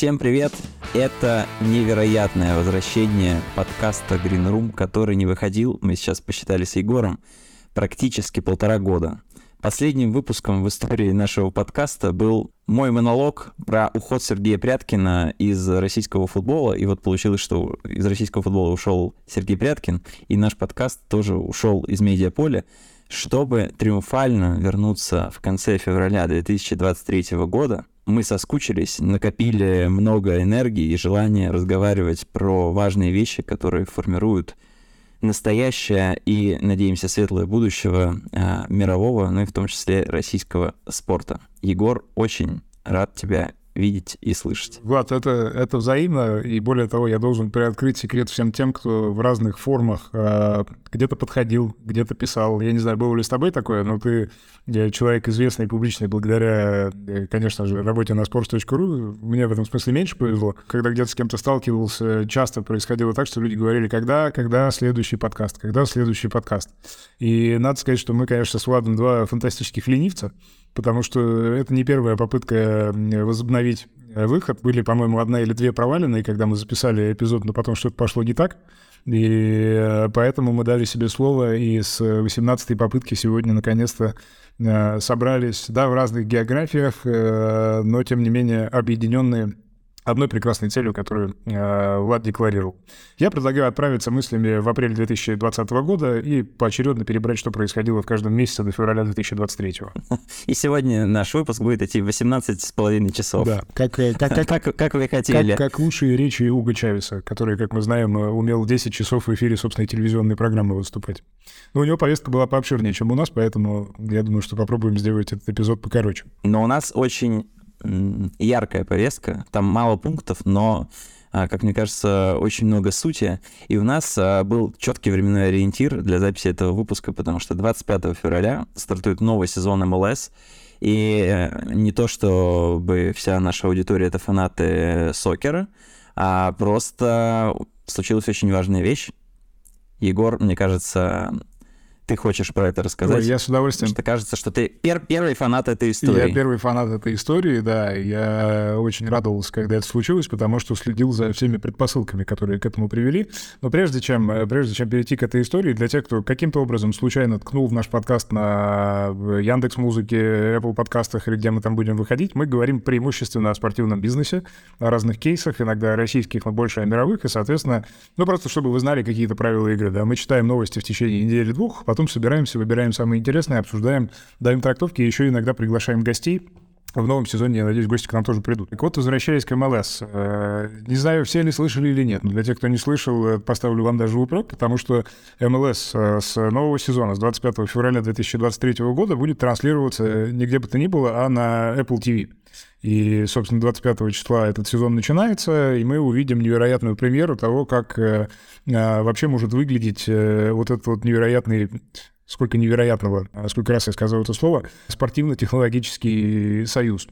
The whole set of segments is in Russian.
Всем привет! Это невероятное возвращение подкаста Green Room, который не выходил, мы сейчас посчитали с Егором, практически полтора года. Последним выпуском в истории нашего подкаста был мой монолог про уход Сергея Пряткина из российского футбола. И вот получилось, что из российского футбола ушел Сергей Пряткин, и наш подкаст тоже ушел из медиаполя, чтобы триумфально вернуться в конце февраля 2023 года. Мы соскучились, накопили много энергии и желания разговаривать про важные вещи, которые формируют настоящее и, надеемся, светлое будущего э, мирового, ну и в том числе российского спорта. Егор, очень рад тебя видеть и слышать. Влад, это, это взаимно, и более того, я должен приоткрыть секрет всем тем, кто в разных формах э, где-то подходил, где-то писал. Я не знаю, было ли с тобой такое, но ты я человек известный публичный благодаря, э, конечно же, работе на sports.ru. Мне в этом смысле меньше повезло. Когда где-то с кем-то сталкивался, часто происходило так, что люди говорили, когда, когда следующий подкаст, когда следующий подкаст. И надо сказать, что мы, конечно, с Владом два фантастических ленивца, потому что это не первая попытка возобновить э, выход. Были, по-моему, одна или две проваленные, когда мы записали эпизод, но потом что-то пошло не так. И э, поэтому мы дали себе слово, и с 18-й попытки сегодня наконец-то э, собрались, да, в разных географиях, но тем не менее объединенные одной прекрасной целью, которую э, Влад декларировал. Я предлагаю отправиться мыслями в апреле 2020 года и поочередно перебрать, что происходило в каждом месяце до февраля 2023. И сегодня наш выпуск будет идти 18 с половиной часов. Да, как, как, как, как, как вы хотели. Как, как лучшие речи Уга Чавеса, который, как мы знаем, умел 10 часов в эфире собственной телевизионной программы выступать. Но у него повестка была пообширнее, чем у нас, поэтому я думаю, что попробуем сделать этот эпизод покороче. Но у нас очень яркая повестка, там мало пунктов, но а, как мне кажется, очень много сути. И у нас а, был четкий временной ориентир для записи этого выпуска, потому что 25 февраля стартует новый сезон МЛС. И э, не то, чтобы вся наша аудитория это фанаты сокера, а просто случилась очень важная вещь. Егор, мне кажется, ты хочешь про это рассказать? Ой, я с удовольствием. Потому что кажется, что ты пер первый фанат этой истории. Я первый фанат этой истории, да. Я очень радовался, когда это случилось, потому что следил за всеми предпосылками, которые к этому привели. Но прежде чем, э, прежде чем перейти к этой истории, для тех, кто каким-то образом случайно ткнул в наш подкаст на Яндекс Музыке, Apple подкастах или где мы там будем выходить, мы говорим преимущественно о спортивном бизнесе, о разных кейсах, иногда российских, но больше о мировых, и, соответственно, ну просто чтобы вы знали какие-то правила игры, да, мы читаем новости в течение недели-двух, потом потом собираемся, выбираем самые интересные, обсуждаем, даем трактовки, еще иногда приглашаем гостей. В новом сезоне, я надеюсь, гости к нам тоже придут. Так вот, возвращаясь к МЛС. Э, не знаю, все ли слышали или нет, но для тех, кто не слышал, э, поставлю вам даже упрек, потому что МЛС э, с нового сезона, с 25 февраля 2023 года, будет транслироваться нигде бы то ни было, а на Apple TV. И, собственно, 25 числа этот сезон начинается, и мы увидим невероятную премьеру того, как э, э, вообще может выглядеть э, вот этот вот невероятный сколько невероятного, сколько раз я сказал это слово, спортивно-технологический союз.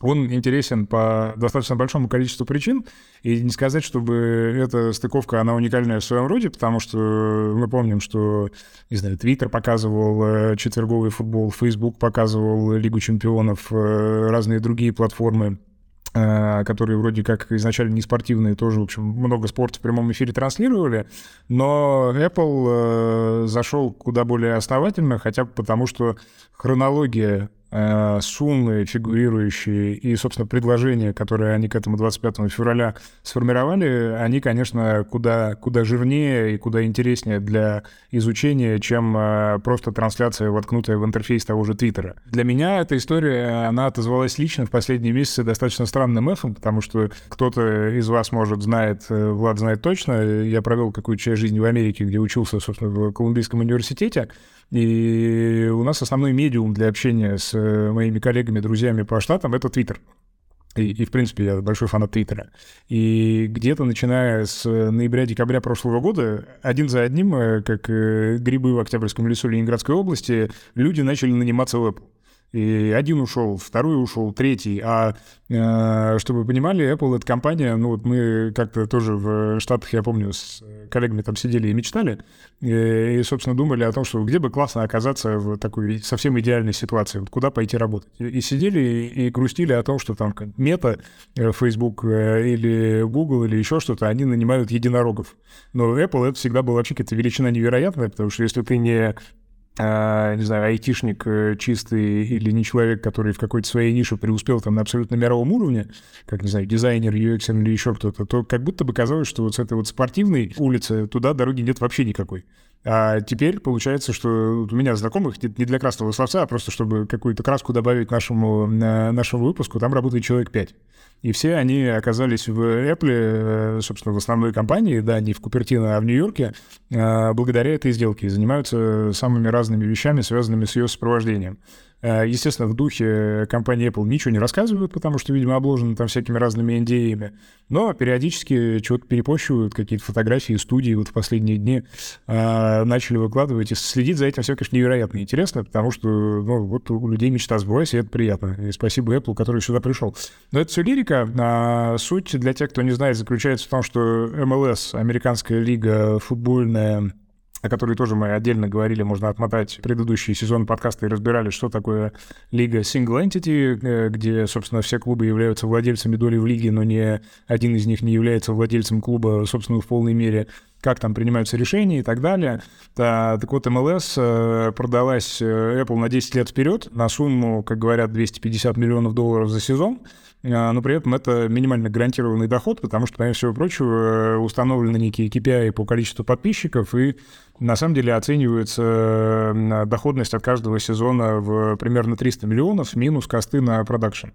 Он интересен по достаточно большому количеству причин, и не сказать, чтобы эта стыковка, она уникальная в своем роде, потому что мы помним, что, не знаю, Твиттер показывал э, четверговый футбол, Фейсбук показывал Лигу чемпионов, э, разные другие платформы э, которые вроде как изначально не спортивные, тоже, в общем, много спорта в прямом эфире транслировали, но Apple зашел куда более основательно, хотя бы потому, что хронология Э, суммы фигурирующие. И, собственно, предложения, которые они к этому 25 февраля сформировали, они, конечно, куда, куда жирнее и куда интереснее для изучения, чем э, просто трансляция, воткнутая в интерфейс того же Твиттера. Для меня эта история, она отозвалась лично в последние месяцы достаточно странным эфом, потому что кто-то из вас, может, знает, э, Влад знает точно, я провел какую-то часть жизни в Америке, где учился, собственно, в Колумбийском университете, и у нас основной медиум для общения с э, моими коллегами, друзьями по штатам — это Твиттер. И, и, в принципе, я большой фанат Твиттера. И где-то, начиная с ноября-декабря прошлого года, один за одним, э, как э, грибы в Октябрьском лесу Ленинградской области, люди начали наниматься в Apple. И один ушел, второй ушел, третий. А э, чтобы вы понимали, Apple — это компания, ну вот мы как-то тоже в Штатах, я помню, с коллегами там сидели и мечтали, и, и собственно, думали о том, что где бы классно оказаться в такой совсем идеальной ситуации, вот куда пойти работать. И, и сидели и, и грустили о том, что там мета, э, Facebook э, или Google или еще что-то, они нанимают единорогов. Но Apple — это всегда была вообще какая-то величина невероятная, потому что если ты не а, не знаю, айтишник э, чистый или не человек, который в какой-то своей нише преуспел там на абсолютно мировом уровне, как, не знаю, дизайнер, UX или еще кто-то, то как будто бы казалось, что вот с этой вот спортивной улицы туда дороги нет вообще никакой. А теперь получается, что у меня знакомых не для красного словца, а просто чтобы какую-то краску добавить нашему, нашему выпуску, там работает человек 5. И все они оказались в Apple, э, собственно, в основной компании, да, не в Купертино, а в Нью-Йорке, а, благодаря этой сделке и занимаются самыми разными вещами, связанными с ее сопровождением. Э, естественно, в духе компании Apple ничего не рассказывают, потому что, видимо, обложены там всякими разными NDA, но периодически что-то перепощивают, какие-то фотографии студии вот в последние дни э, начали выкладывать, и следить за этим все, конечно, невероятно интересно, потому что, ну, вот у людей мечта сбылась, и это приятно. И спасибо Apple, который сюда пришел. Но это все лирика. А суть для тех, кто не знает, заключается в том, что MLS, американская лига футбольная, о которой тоже мы отдельно говорили, можно отмотать предыдущий сезон подкаста и разбирали, что такое лига Single Entity, э, где, собственно, все клубы являются владельцами доли в лиге, но ни один из них не является владельцем клуба, собственно, в полной мере как там принимаются решения и так далее. Да, так вот, MLS э, продалась э, Apple на 10 лет вперед на сумму, как говорят, 250 миллионов долларов за сезон. А, но при этом это минимально гарантированный доход, потому что, помимо всего прочего, установлены некие KPI по количеству подписчиков, и на самом деле оценивается доходность от каждого сезона в примерно 300 миллионов минус косты на продакшн.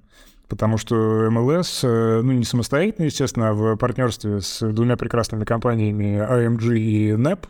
Потому что MLS, э, ну, не самостоятельно, естественно, а в партнерстве с двумя прекрасными компаниями AMG и NEP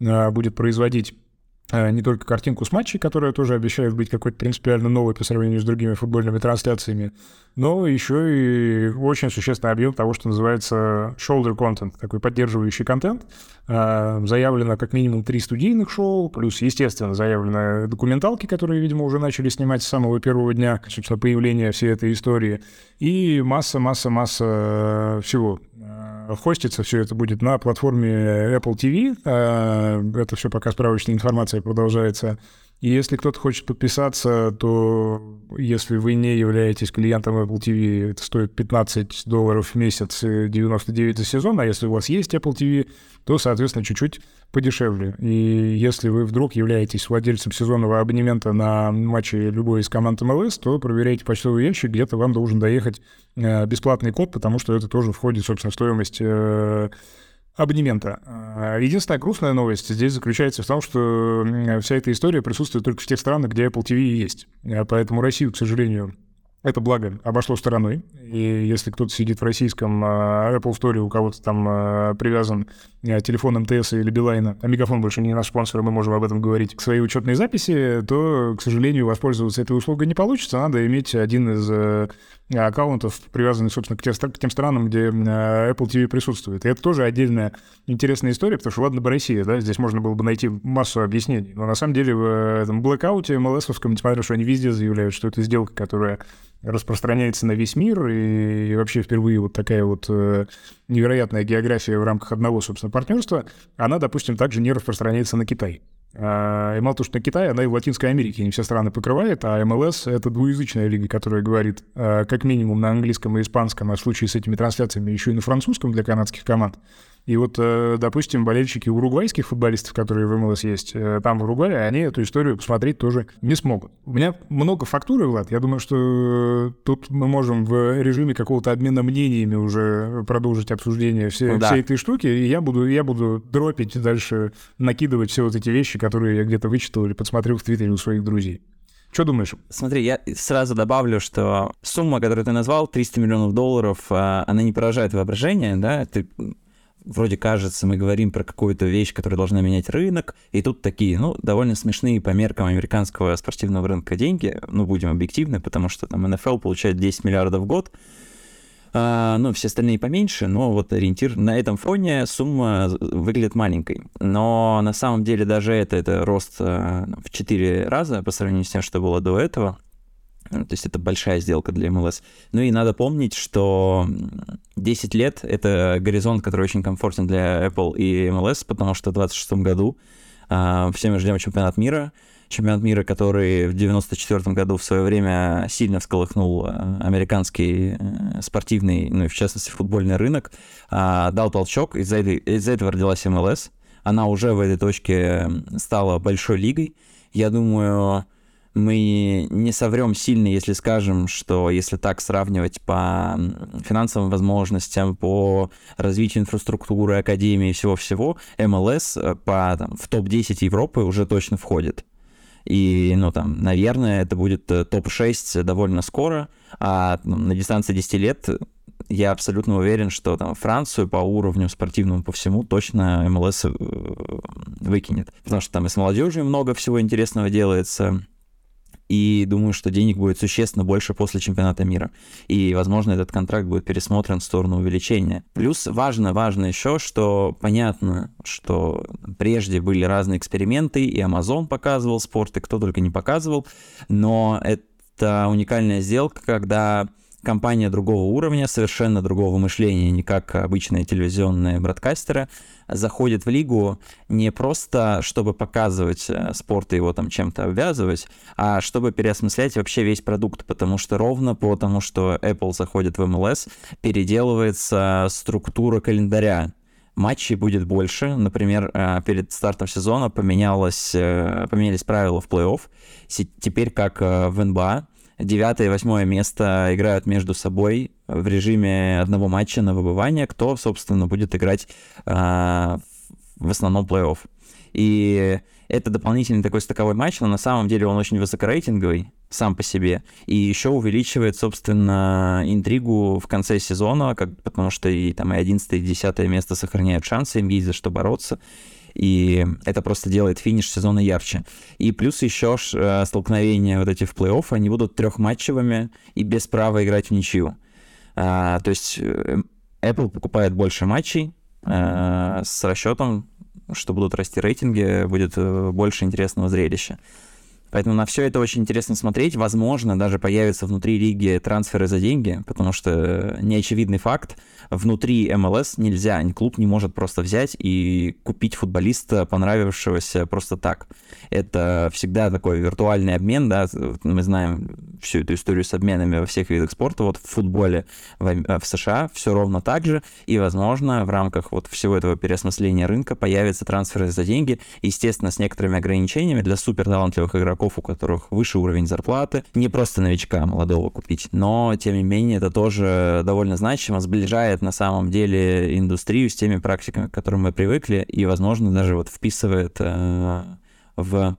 э, будет производить Э, не только картинку с матчей, которая тоже обещает быть какой-то принципиально новой по сравнению с другими футбольными трансляциями, но еще и очень существенный объем того, что называется shoulder content, такой поддерживающий контент. Э, заявлено как минимум три студийных шоу, плюс, естественно, заявлены документалки, которые, видимо, уже начали снимать с самого первого дня, собственно, появления всей этой истории, и масса-масса-масса всего. Э, хоститься все это будет на платформе Apple TV. Э, это все пока справочная информация продолжается. И если кто-то хочет подписаться, то если вы не являетесь клиентом Apple TV, это стоит 15 долларов в месяц, 99 за сезон, а если у вас есть Apple TV, то, соответственно, чуть-чуть подешевле. И если вы вдруг являетесь владельцем сезонного абонемента на матчи любой из команд МЛС, то проверяйте почтовый ящик, где-то вам должен доехать э, бесплатный код, потому что это тоже входит, собственно, в стоимость э, абонемента. Э, единственная грустная новость здесь заключается в том, что вся эта история присутствует только в тех странах, где Apple TV есть. Поэтому Россию, к сожалению, это благо обошло стороной. И если кто-то сидит в российском uh, Apple Store, у кого-то там привязан телефон МТС или Билайна, а Мегафон больше не наш спонсор, мы можем об этом говорить, к своей учетной записи, то, к сожалению, воспользоваться этой услугой не получится. Надо иметь один из аккаунтов, привязанных, собственно, к, те, к тем странам, где Apple TV присутствует. И это тоже отдельная интересная история, потому что, ладно бы Россия, да, здесь можно было бы найти массу объяснений, но на самом деле в этом блэкауте МЛСовском, несмотря на то, что они везде заявляют, что это сделка, которая распространяется на весь мир, и вообще впервые вот такая вот э, невероятная география в рамках одного, собственно, партнерства, она, допустим, также не распространяется на Китай. А, и мало того, что на Китай, она и в Латинской Америке не все страны покрывает, а МЛС — это двуязычная лига, которая говорит а, как минимум на английском и испанском, а в случае с этими трансляциями еще и на французском для канадских команд. И вот, э, допустим, болельщики уругвайских футболистов, которые в МЛС есть, э, там в Уругвае, они эту историю посмотреть тоже не смогут. У меня много фактуры, Влад. Я думаю, что тут мы можем в режиме какого-то обмена мнениями уже продолжить обсуждение всей, да. всей этой штуки, и я буду, я буду дропить дальше, накидывать все вот эти вещи, которые я где-то вычитал или подсмотрел в Твиттере у своих друзей. Что думаешь? Смотри, я сразу добавлю, что сумма, которую ты назвал, 300 миллионов долларов, она не поражает воображение, да, ты вроде кажется, мы говорим про какую-то вещь, которая должна менять рынок, и тут такие, ну, довольно смешные по меркам американского спортивного рынка деньги, ну, будем объективны, потому что там НФЛ получает 10 миллиардов в год, а, ну, все остальные поменьше, но вот ориентир на этом фоне сумма выглядит маленькой. Но на самом деле даже это, это рост а, в 4 раза по сравнению с тем, что было до этого. То есть это большая сделка для MLS. Ну и надо помнить, что 10 лет — это горизонт, который очень комфортен для Apple и MLS, потому что в 2026 году э, все мы ждем чемпионат мира, чемпионат мира, который в 94 году в свое время сильно всколыхнул э, американский э, спортивный, ну и в частности футбольный рынок, а, дал толчок, из-за, из-за этого родилась МЛС. Она уже в этой точке стала большой лигой. Я думаю, мы не соврем сильно, если скажем, что если так сравнивать по финансовым возможностям, по развитию инфраструктуры, академии и всего-всего, МЛС э, по, там, в топ-10 Европы уже точно входит. И, ну, там, наверное, это будет э, топ-6 довольно скоро, а ну, на дистанции 10 лет я абсолютно уверен, что там Францию по уровню спортивному по всему точно МЛС э, выкинет. Потому что там и с молодежью много всего интересного делается, и думаю, что денег будет существенно больше после чемпионата мира. И, возможно, этот контракт будет пересмотрен в сторону увеличения. Плюс важно, важно еще, что понятно, что прежде были разные эксперименты, и Amazon показывал спорт, и кто только не показывал, но это уникальная сделка, когда компания другого уровня, совершенно другого мышления, не как обычные телевизионные бродкастеры, заходит в лигу не просто, чтобы показывать э, спорт и его там чем-то обвязывать, а чтобы переосмыслять вообще весь продукт, потому что ровно потому, что Apple заходит в MLS, переделывается структура календаря, матчей будет больше. Например, э, перед стартом сезона поменялось, э, поменялись правила в плей-офф. Теперь, как в НБА, девятое и восьмое место играют между собой в режиме одного матча на выбывание, кто, собственно, будет играть а, в основном плей-офф. И это дополнительный такой стыковой матч, но на самом деле он очень высокорейтинговый сам по себе. И еще увеличивает, собственно, интригу в конце сезона, как, потому что и там и 11 и 10 место сохраняют шансы, им есть за что бороться и это просто делает финиш сезона ярче. И плюс еще э, столкновения вот эти в плей-офф, они будут трехматчевыми и без права играть в ничью. А, то есть э, Apple покупает больше матчей а, с расчетом, что будут расти рейтинги, будет больше интересного зрелища. Поэтому на все это очень интересно смотреть. Возможно, даже появится внутри лиги трансферы за деньги, потому что неочевидный факт, внутри МЛС нельзя, клуб не может просто взять и купить футболиста, понравившегося просто так. Это всегда такой виртуальный обмен, да, мы знаем всю эту историю с обменами во всех видах спорта, вот в футболе в, э, в США все ровно так же, и, возможно, в рамках вот всего этого переосмысления рынка появятся трансферы за деньги, естественно, с некоторыми ограничениями для супер талантливых игроков, игроков, у которых выше уровень зарплаты. Не просто новичка молодого купить, но, тем не менее, это тоже довольно значимо, сближает на самом деле индустрию с теми практиками, к которым мы привыкли, и, возможно, даже вот вписывает э, в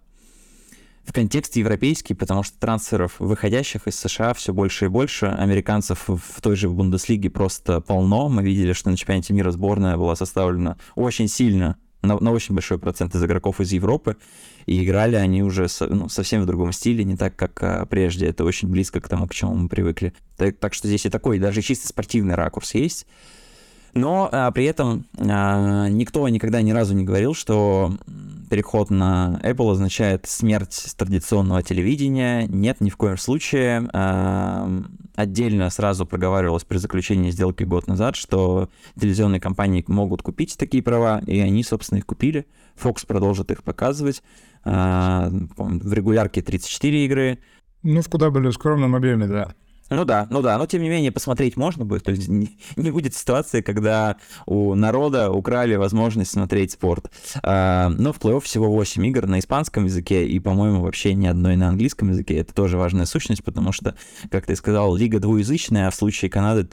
в контексте европейский, потому что трансферов, выходящих из США, все больше и больше. Американцев в той же Бундеслиге просто полно. Мы видели, что на чемпионате мира сборная была составлена очень сильно на, на очень большой процент из игроков из Европы, и играли они уже со, ну, совсем в другом стиле, не так, как а, прежде. Это очень близко к тому, к чему мы привыкли. Так, так что здесь и такой, даже чисто спортивный ракурс есть. Но а, при этом а, никто никогда ни разу не говорил, что переход на Apple означает смерть традиционного телевидения. Нет, ни в коем случае. А, отдельно сразу проговаривалось при заключении сделки год назад, что телевизионные компании могут купить такие права, и они, собственно, их купили. Fox продолжит их показывать. А, в регулярке 34 игры. Ну, в куда более скромном объеме, да. Ну да, ну да, но тем не менее посмотреть можно будет. То есть не, не будет ситуации, когда у народа украли возможность смотреть спорт. А, но в плей-офф всего 8 игр на испанском языке и, по-моему, вообще ни одной на английском языке. Это тоже важная сущность, потому что, как ты сказал, лига двуязычная, а в случае Канады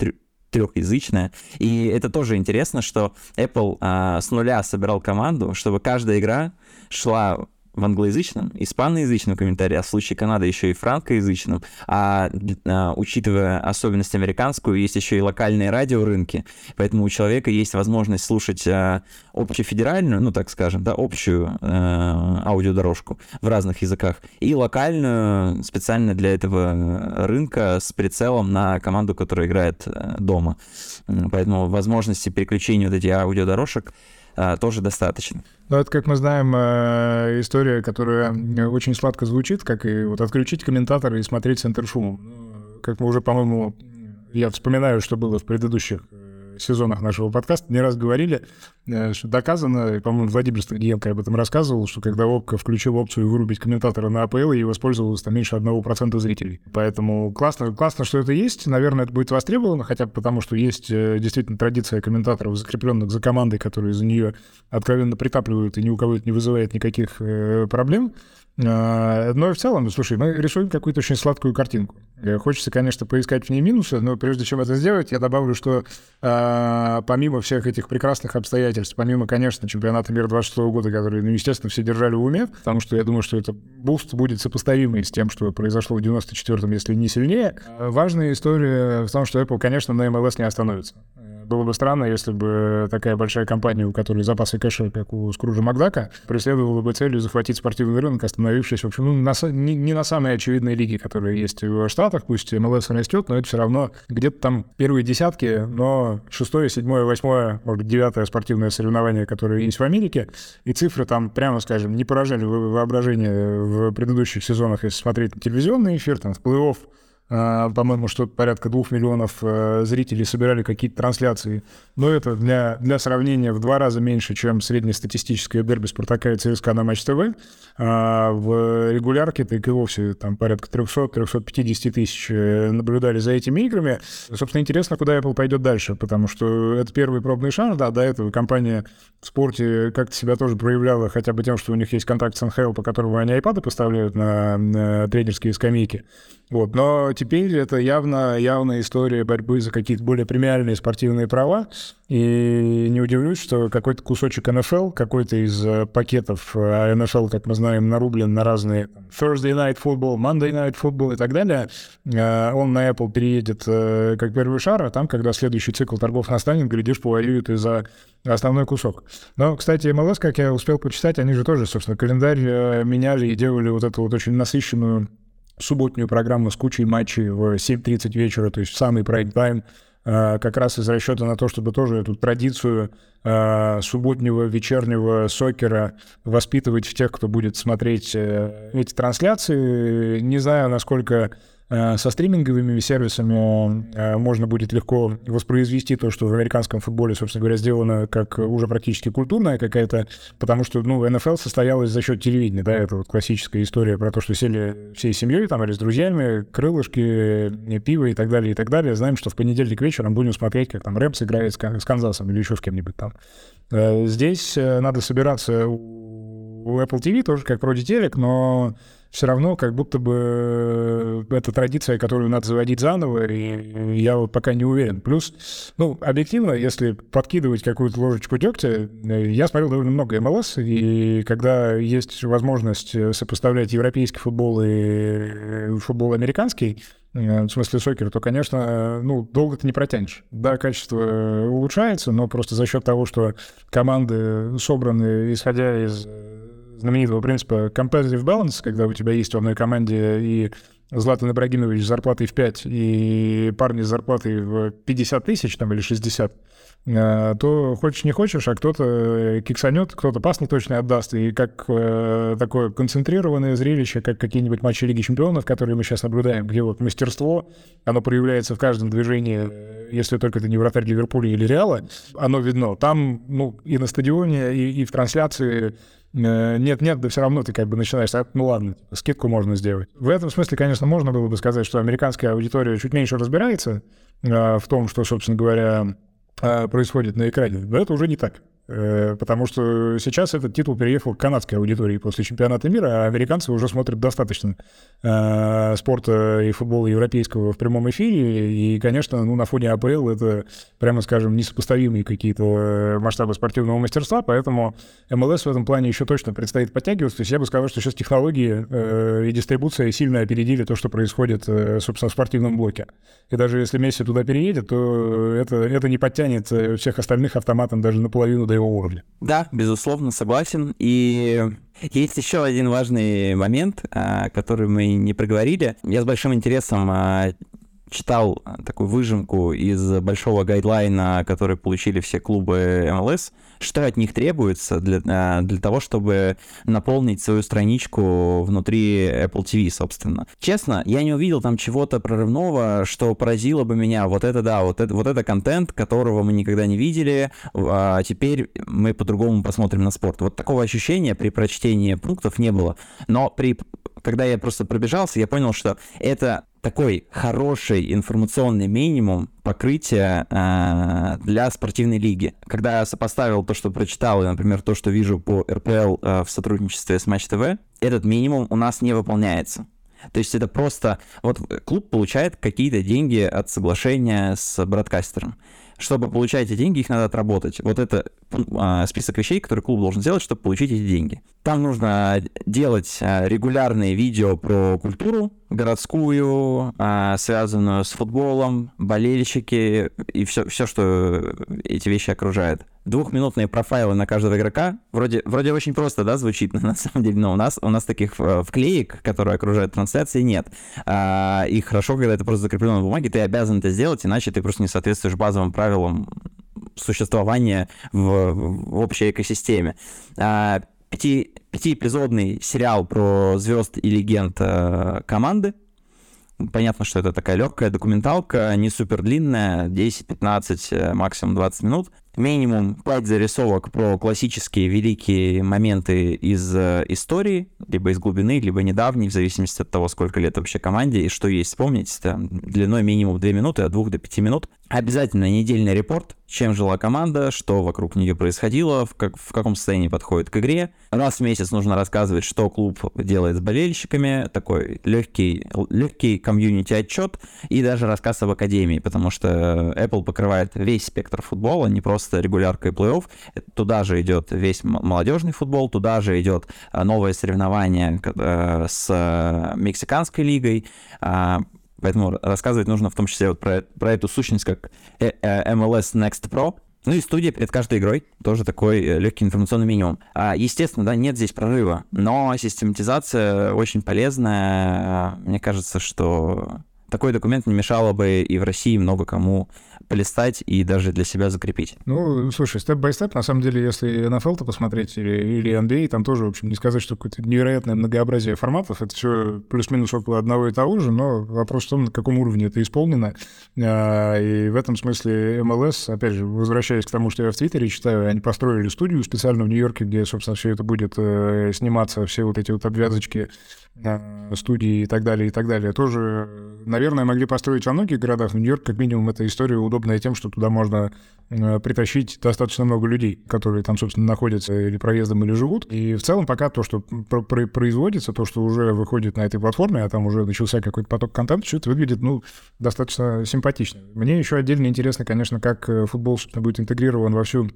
трехязычная. И это тоже интересно, что Apple а, с нуля собирал команду, чтобы каждая игра шла в англоязычном, испаноязычном комментарии, а в случае Канады еще и франкоязычном, а, а учитывая особенность американскую, есть еще и локальные радиорынки, поэтому у человека есть возможность слушать а, общефедеральную, ну так скажем, да, общую а, аудиодорожку в разных языках, и локальную специально для этого рынка с прицелом на команду, которая играет а, дома. Поэтому возможности переключения вот этих аудиодорожек тоже достаточно. Ну, это, как мы знаем, э, история, которая очень сладко звучит, как и вот отключить комментатора и смотреть центр шумом. Ну, как мы уже, по-моему, я вспоминаю, что было в предыдущих сезонах нашего подкаста не раз говорили, э, что доказано, и, по-моему, Владимир Стагиенко об этом рассказывал, что когда ОПКО включил опцию вырубить комментатора на АПЛ, и воспользовалось там меньше 1% зрителей. Поэтому классно, классно, что это есть. Наверное, это будет востребовано, хотя бы потому, что есть э, действительно традиция комментаторов, закрепленных за командой, которые за нее откровенно притапливают, и ни у кого это не вызывает никаких э, проблем. А, но в целом, слушай, мы рисуем какую-то очень сладкую картинку. Хочется, конечно, поискать в ней минусы, но прежде чем это сделать, я добавлю, что э, помимо всех этих прекрасных обстоятельств, помимо, конечно, чемпионата мира 26 года, который, ну, естественно, все держали в уме, потому что я думаю, что это boost будет сопоставимый с тем, что произошло в 94-м, если не сильнее, важная история в том, что Apple, конечно, на MLS не остановится. Было бы странно, если бы такая большая компания, у которой запасы кэша, как у Скружа Макдака, преследовала бы целью захватить спортивный рынок, остановившись, в общем, ну, на, не, не на самой очевидной лиге, которые есть в Штатах, пусть MLS растет, но это все равно где-то там первые десятки, но шестое, седьмое, восьмое, может девятое спортивное соревнование, которое есть в Америке, и цифры там, прямо скажем, не поражали воображение в предыдущих сезонах, если смотреть телевизионный эфир, там, в плей-офф по-моему, что порядка двух миллионов э, зрителей собирали какие-то трансляции. Но это для, для сравнения в два раза меньше, чем среднестатистическое дерби Спартака и ЦСКА на Матч ТВ. А в регулярке так и вовсе там порядка 300-350 тысяч э, наблюдали за этими играми. Собственно, интересно, куда Apple пойдет дальше, потому что это первый пробный шанс. Да, до этого компания в спорте как-то себя тоже проявляла, хотя бы тем, что у них есть контакт с НХЛ, по которому они айпады поставляют на тренерские скамейки. Вот. Но теперь это явно, явная история борьбы за какие-то более премиальные спортивные права. И не удивлюсь, что какой-то кусочек НФЛ, какой-то из э, пакетов, а НФЛ, как мы знаем, нарублен на разные Thursday Night Football, Monday Night Football и так далее, э, он на Apple переедет э, как первый шар, а там, когда следующий цикл торгов настанет, глядишь, повоюют и за основной кусок. Но, кстати, МЛС, как я успел почитать, они же тоже, собственно, календарь меняли и делали вот эту вот очень насыщенную субботнюю программу с кучей матчей в 7.30 вечера, то есть в самый прайм-тайм, э, как раз из расчета на то, чтобы тоже эту традицию э, субботнего вечернего сокера воспитывать в тех, кто будет смотреть э, эти трансляции. Не знаю, насколько со стриминговыми сервисами э, можно будет легко воспроизвести то, что в американском футболе, собственно говоря, сделано как уже практически культурная какая-то, потому что, ну, НФЛ состоялась за счет телевидения, да, это вот классическая история про то, что сели всей семьей там или с друзьями, крылышки, пиво и так далее, и так далее. Знаем, что в понедельник вечером будем смотреть, как там Рэмс играет с Канзасом или еще с кем-нибудь там. Э, здесь надо собираться у Apple TV тоже как вроде телек, но все равно как будто бы э, это традиция, которую надо заводить заново, и я вот пока не уверен. Плюс, ну, объективно, если подкидывать какую-то ложечку дегтя, э, я смотрел довольно много МЛС, и когда есть возможность э, сопоставлять европейский футбол и футбол американский, в смысле сокер, то, конечно, ну, долго ты не протянешь. Да, качество улучшается, но просто за счет того, что команды собраны, исходя из знаменитого принципа competitive balance, когда у тебя есть в одной команде и Златан Ибрагимович с зарплатой в 5 и парни с зарплатой в 50 тысяч там, или 60, э, то хочешь не хочешь, а кто-то киксанет, кто-то пас не точно отдаст. И как э, такое концентрированное зрелище, как какие-нибудь матчи Лиги Чемпионов, которые мы сейчас наблюдаем, где вот мастерство, оно проявляется в каждом движении, если только это не вратарь Ливерпуля или Реала, оно видно. Там, ну, и на стадионе, и, и в трансляции нет-нет, э, да все равно ты как бы начинаешь, ну ладно, скидку можно сделать. В этом смысле, конечно, можно было бы сказать, что американская аудитория чуть меньше разбирается э, в том, что, собственно говоря, э, происходит на экране. Но это уже не так. Э, потому что сейчас этот титул переехал к канадской аудитории после чемпионата мира, а американцы уже смотрят достаточно э, спорта и футбола европейского в прямом эфире, и, конечно, ну, на фоне АПЛ это, прямо скажем, несопоставимые какие-то э, масштабы спортивного мастерства, поэтому МЛС в этом плане еще точно предстоит подтягиваться. То есть я бы сказал, что сейчас технологии э, и дистрибуция сильно опередили то, что происходит, э, собственно, в спортивном блоке. И даже если Месси туда переедет, то это, это не подтянет всех остальных автоматом даже наполовину до его. Да, безусловно, согласен. И есть еще один важный момент, а, который мы не проговорили. Я с большим интересом а, читал такую выжимку из большого гайдлайна, который получили все клубы МЛС, что от них требуется для, э, для того, чтобы наполнить свою страничку внутри Apple TV, собственно. Честно, я не увидел там чего-то прорывного, что поразило бы меня. Вот это да, вот это, вот это контент, которого мы никогда не видели, а теперь мы по-другому посмотрим на спорт. Вот такого ощущения при прочтении пунктов не было. Но при когда я просто пробежался, я понял, что это такой хороший информационный минимум покрытия э, для спортивной лиги. Когда я сопоставил то, что прочитал, и, например, то, что вижу по РПЛ э, в сотрудничестве с Матч ТВ, этот минимум у нас не выполняется. То есть это просто... Вот клуб получает какие-то деньги от соглашения с бродкастером чтобы получать эти деньги, их надо отработать. Вот это список вещей, которые клуб должен сделать, чтобы получить эти деньги. Там нужно делать а, регулярные видео про культуру городскую, а, связанную с футболом, болельщики и все, все, что эти вещи окружает двухминутные профайлы на каждого игрока. Вроде, вроде очень просто, да, звучит, на самом деле, но у нас, у нас таких э, вклеек, которые окружают трансляции, нет. А, и хорошо, когда это просто закреплено на бумаге, ты обязан это сделать, иначе ты просто не соответствуешь базовым правилам существования в, в общей экосистеме. А, пяти, пятиэпизодный сериал про звезд и легенд э, команды, Понятно, что это такая легкая документалка, не супер длинная, 10-15, э, максимум 20 минут минимум 5 зарисовок про классические великие моменты из э, истории, либо из глубины, либо недавней, в зависимости от того, сколько лет вообще команде и что есть вспомнить. Там, длиной минимум 2 минуты, от 2 до 5 минут. Обязательно недельный репорт, чем жила команда, что вокруг нее происходило, в, как, в каком состоянии подходит к игре. Раз в месяц нужно рассказывать, что клуб делает с болельщиками, такой легкий, легкий комьюнити-отчет и даже рассказ об академии, потому что Apple покрывает весь спектр футбола, не просто регулярка и плей-офф. Туда же идет весь молодежный футбол, туда же идет а, новое соревнование э, с э, Мексиканской лигой. Поэтому рассказывать нужно в том числе вот про, про эту сущность, как э, MLS Next Pro, ну и студия перед каждой игрой тоже такой легкий информационный минимум. А, естественно, да, нет здесь прорыва, но систематизация очень полезная. Мне кажется, что такой документ не мешало бы и в России много кому полистать и даже для себя закрепить. Ну, слушай, степ-бай-степ, на самом деле, если NFL-то посмотреть или, или NBA, там тоже, в общем, не сказать, что какое-то невероятное многообразие форматов, это все плюс-минус около одного и того же, но вопрос в том, на каком уровне это исполнено. А, и в этом смысле MLS, опять же, возвращаясь к тому, что я в Твиттере читаю, они построили студию специально в Нью-Йорке, где, собственно, все это будет э, сниматься, все вот эти вот обвязочки студии и так далее, и так далее, тоже, наверное, могли построить во многих городах. Нью-Йорк, как минимум, эта история удобная тем, что туда можно э, притащить достаточно много людей, которые там, собственно, находятся или проездом, или живут. И в целом пока то, что производится, то, что уже выходит на этой платформе, а там уже начался какой-то поток контента, что-то выглядит, ну, достаточно симпатично. Мне еще отдельно интересно, конечно, как э, футбол, собственно, будет интегрирован во всю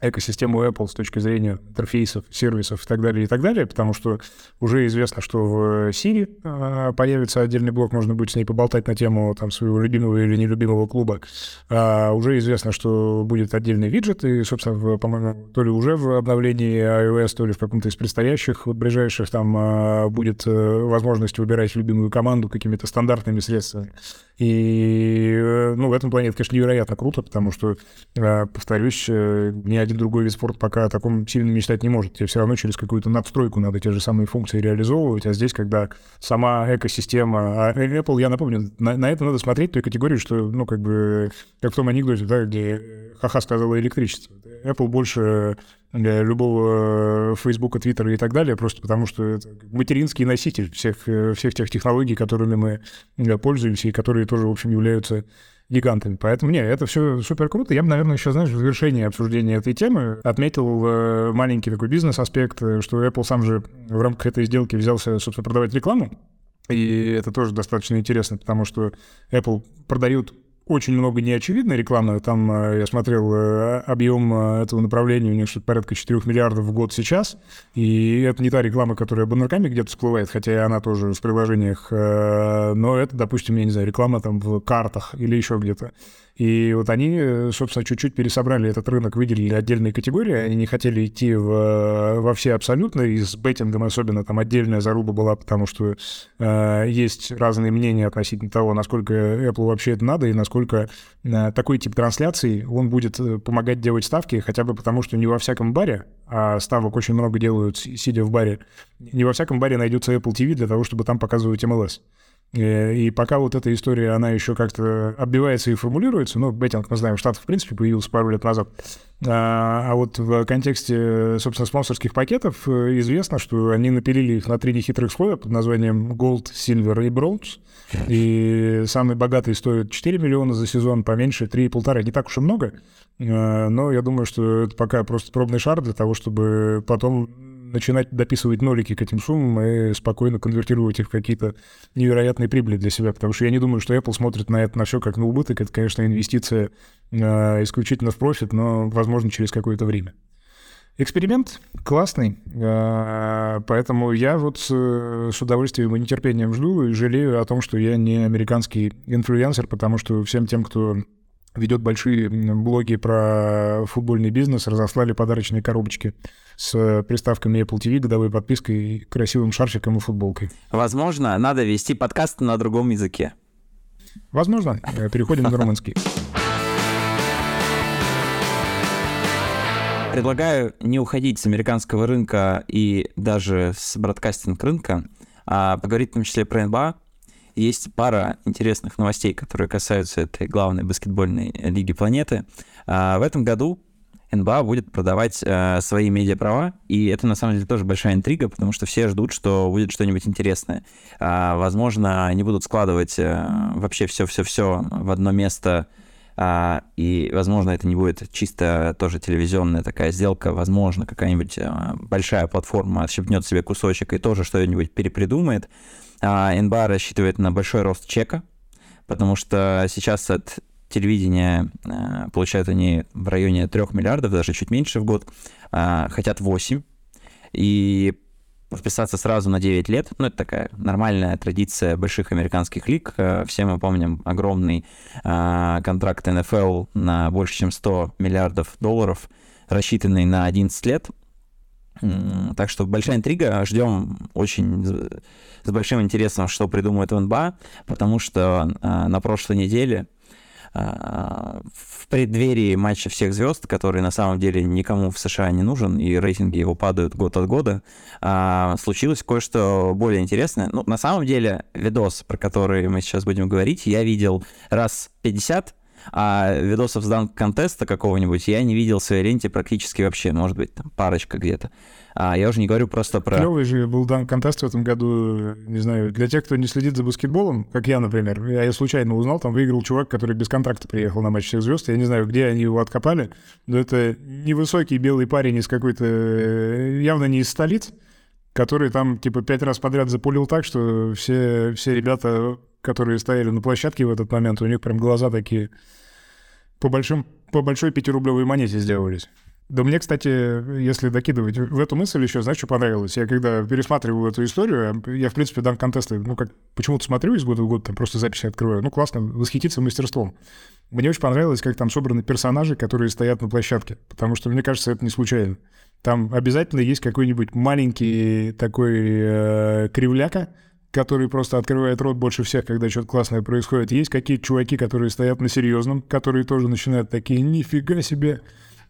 экосистему Apple с точки зрения интерфейсов, сервисов и так далее, и так далее, потому что уже известно, что в Siri а, появится отдельный блок, можно будет с ней поболтать на тему там, своего любимого или нелюбимого клуба. А, уже известно, что будет отдельный виджет, и, собственно, по-моему, то ли уже в обновлении iOS, то ли в каком-то из предстоящих, вот, ближайших, там а, будет э, возможность выбирать любимую команду какими-то стандартными средствами. И, э, ну, в этом плане это, конечно, невероятно круто, потому что, э, повторюсь, ни один другой вид спорта пока о таком сильно мечтать не может. Тебе все равно через какую-то надстройку надо те же самые функции реализовывать, а здесь, когда сама экосистема... А Apple, я напомню, на, на это надо смотреть той категории, что, ну, как бы, как в том анекдоте, да, где ха-ха сказала электричество. Apple больше для любого Фейсбука, Твиттера и так далее, просто потому что это материнский носитель всех, всех тех технологий, которыми мы пользуемся и которые тоже, в общем, являются гигантами. Поэтому, нет, это все супер круто. Я бы, наверное, еще, знаешь, в завершении обсуждения этой темы отметил э, маленький такой бизнес-аспект, э, что Apple сам же в рамках этой сделки взялся, собственно, продавать рекламу. И это тоже достаточно интересно, потому что Apple продают очень много неочевидной рекламы. Там я смотрел объем этого направления, у них что-то порядка 4 миллиардов в год сейчас. И это не та реклама, которая баннерками где-то всплывает, хотя и она тоже в приложениях. Но это, допустим, я не знаю, реклама там в картах или еще где-то. И вот они, собственно, чуть-чуть пересобрали этот рынок, выделили отдельные категории. Они не хотели идти в, во все абсолютно. И с беттингом особенно там отдельная заруба была, потому что э, есть разные мнения относительно того, насколько Apple вообще это надо и насколько э, такой тип трансляций, он будет э, помогать делать ставки, хотя бы потому, что не во всяком баре, а ставок очень много делают, сидя в баре, не во всяком баре найдется Apple TV для того, чтобы там показывать MLS. Э, и пока вот эта история, она еще как-то оббивается и формулируется, ну, беттинг, мы знаем, в Штатах, в принципе, появился пару лет назад, а, а вот в контексте, собственно, спонсорских пакетов э, известно, что они напилили их на три нехитрых слоя под названием Gold, Silver и Bronze, и самый богатый стоит 4 миллиона за сезон, поменьше 3,5, не так уж и много, э, но я думаю, что это пока просто пробный шар для того, чтобы потом начинать дописывать нолики к этим суммам и спокойно конвертировать их в какие-то невероятные прибыли для себя, потому что я не думаю, что Apple смотрит на это на все как на убыток. Это, конечно, инвестиция э, исключительно в профит, но, возможно, через какое-то время. Эксперимент классный, э, поэтому я вот с, с удовольствием и нетерпением жду и жалею о том, что я не американский инфлюенсер, потому что всем тем, кто ведет большие блоги про футбольный бизнес, разослали подарочные коробочки с приставками Apple TV, годовой подпиской, красивым шарфиком и футболкой. Возможно, надо вести подкаст на другом языке. Возможно. Э, переходим на румынский. Предлагаю не уходить с американского рынка и даже с бродкастинг рынка, а поговорить в том числе про НБА, есть пара интересных новостей, которые касаются этой главной баскетбольной лиги планеты. А, в этом году НБА будет продавать э, свои медиаправа, и это на самом деле тоже большая интрига, потому что все ждут, что будет что-нибудь интересное. А, возможно, они будут складывать э, вообще все-все-все в одно место, а, и, возможно, это не будет чисто тоже телевизионная такая сделка, возможно, какая-нибудь э, большая платформа отщепнет себе кусочек и тоже что-нибудь перепридумает. А НБА рассчитывает на большой рост чека, потому что сейчас от телевидения э, получают они в районе 3 миллиардов, даже чуть меньше в год, а, хотят 8. И подписаться сразу на 9 лет, ну, это такая нормальная традиция больших американских лиг. Э, все мы помним огромный а, контракт НФЛ на больше, чем 100 миллиардов долларов, рассчитанный на 11 лет. Так что большая интрига. Ждем очень с большим интересом, что придумает НБА, потому что а, на прошлой неделе в преддверии матча всех звезд, который на самом деле никому в США не нужен, и рейтинги его падают год от года, а, случилось кое-что более интересное. Ну, на самом деле, видос, про который мы сейчас будем говорить, я видел раз 50, а видосов с данк-контеста какого-нибудь я не видел в своей ленте практически вообще, может быть, там парочка где-то. А я уже не говорю просто про... Клевый же был данк-контест в этом году, не знаю, для тех, кто не следит за баскетболом, как я, например, я, я случайно узнал, там выиграл чувак, который без контракта приехал на матч всех звезд, я не знаю, где они его откопали, но это невысокий белый парень из какой-то, э, явно не из столиц, который там, типа, пять раз подряд запулил так, что все, все ребята, которые стояли на площадке в этот момент, у них прям глаза такие по, большим, по большой пятирублевой монете сделались. Да мне, кстати, если докидывать в эту мысль еще, знаешь, что понравилось? Я когда пересматриваю эту историю, я, в принципе, дам контесты, ну, как почему-то смотрю из года в год, там просто записи открываю. Ну, классно, восхититься мастерством. Мне очень понравилось, как там собраны персонажи, которые стоят на площадке, потому что, мне кажется, это не случайно. Там обязательно есть какой-нибудь маленький такой э, кривляка, который просто открывает рот больше всех, когда что-то классное происходит. Есть какие-то чуваки, которые стоят на серьезном, которые тоже начинают такие, нифига себе,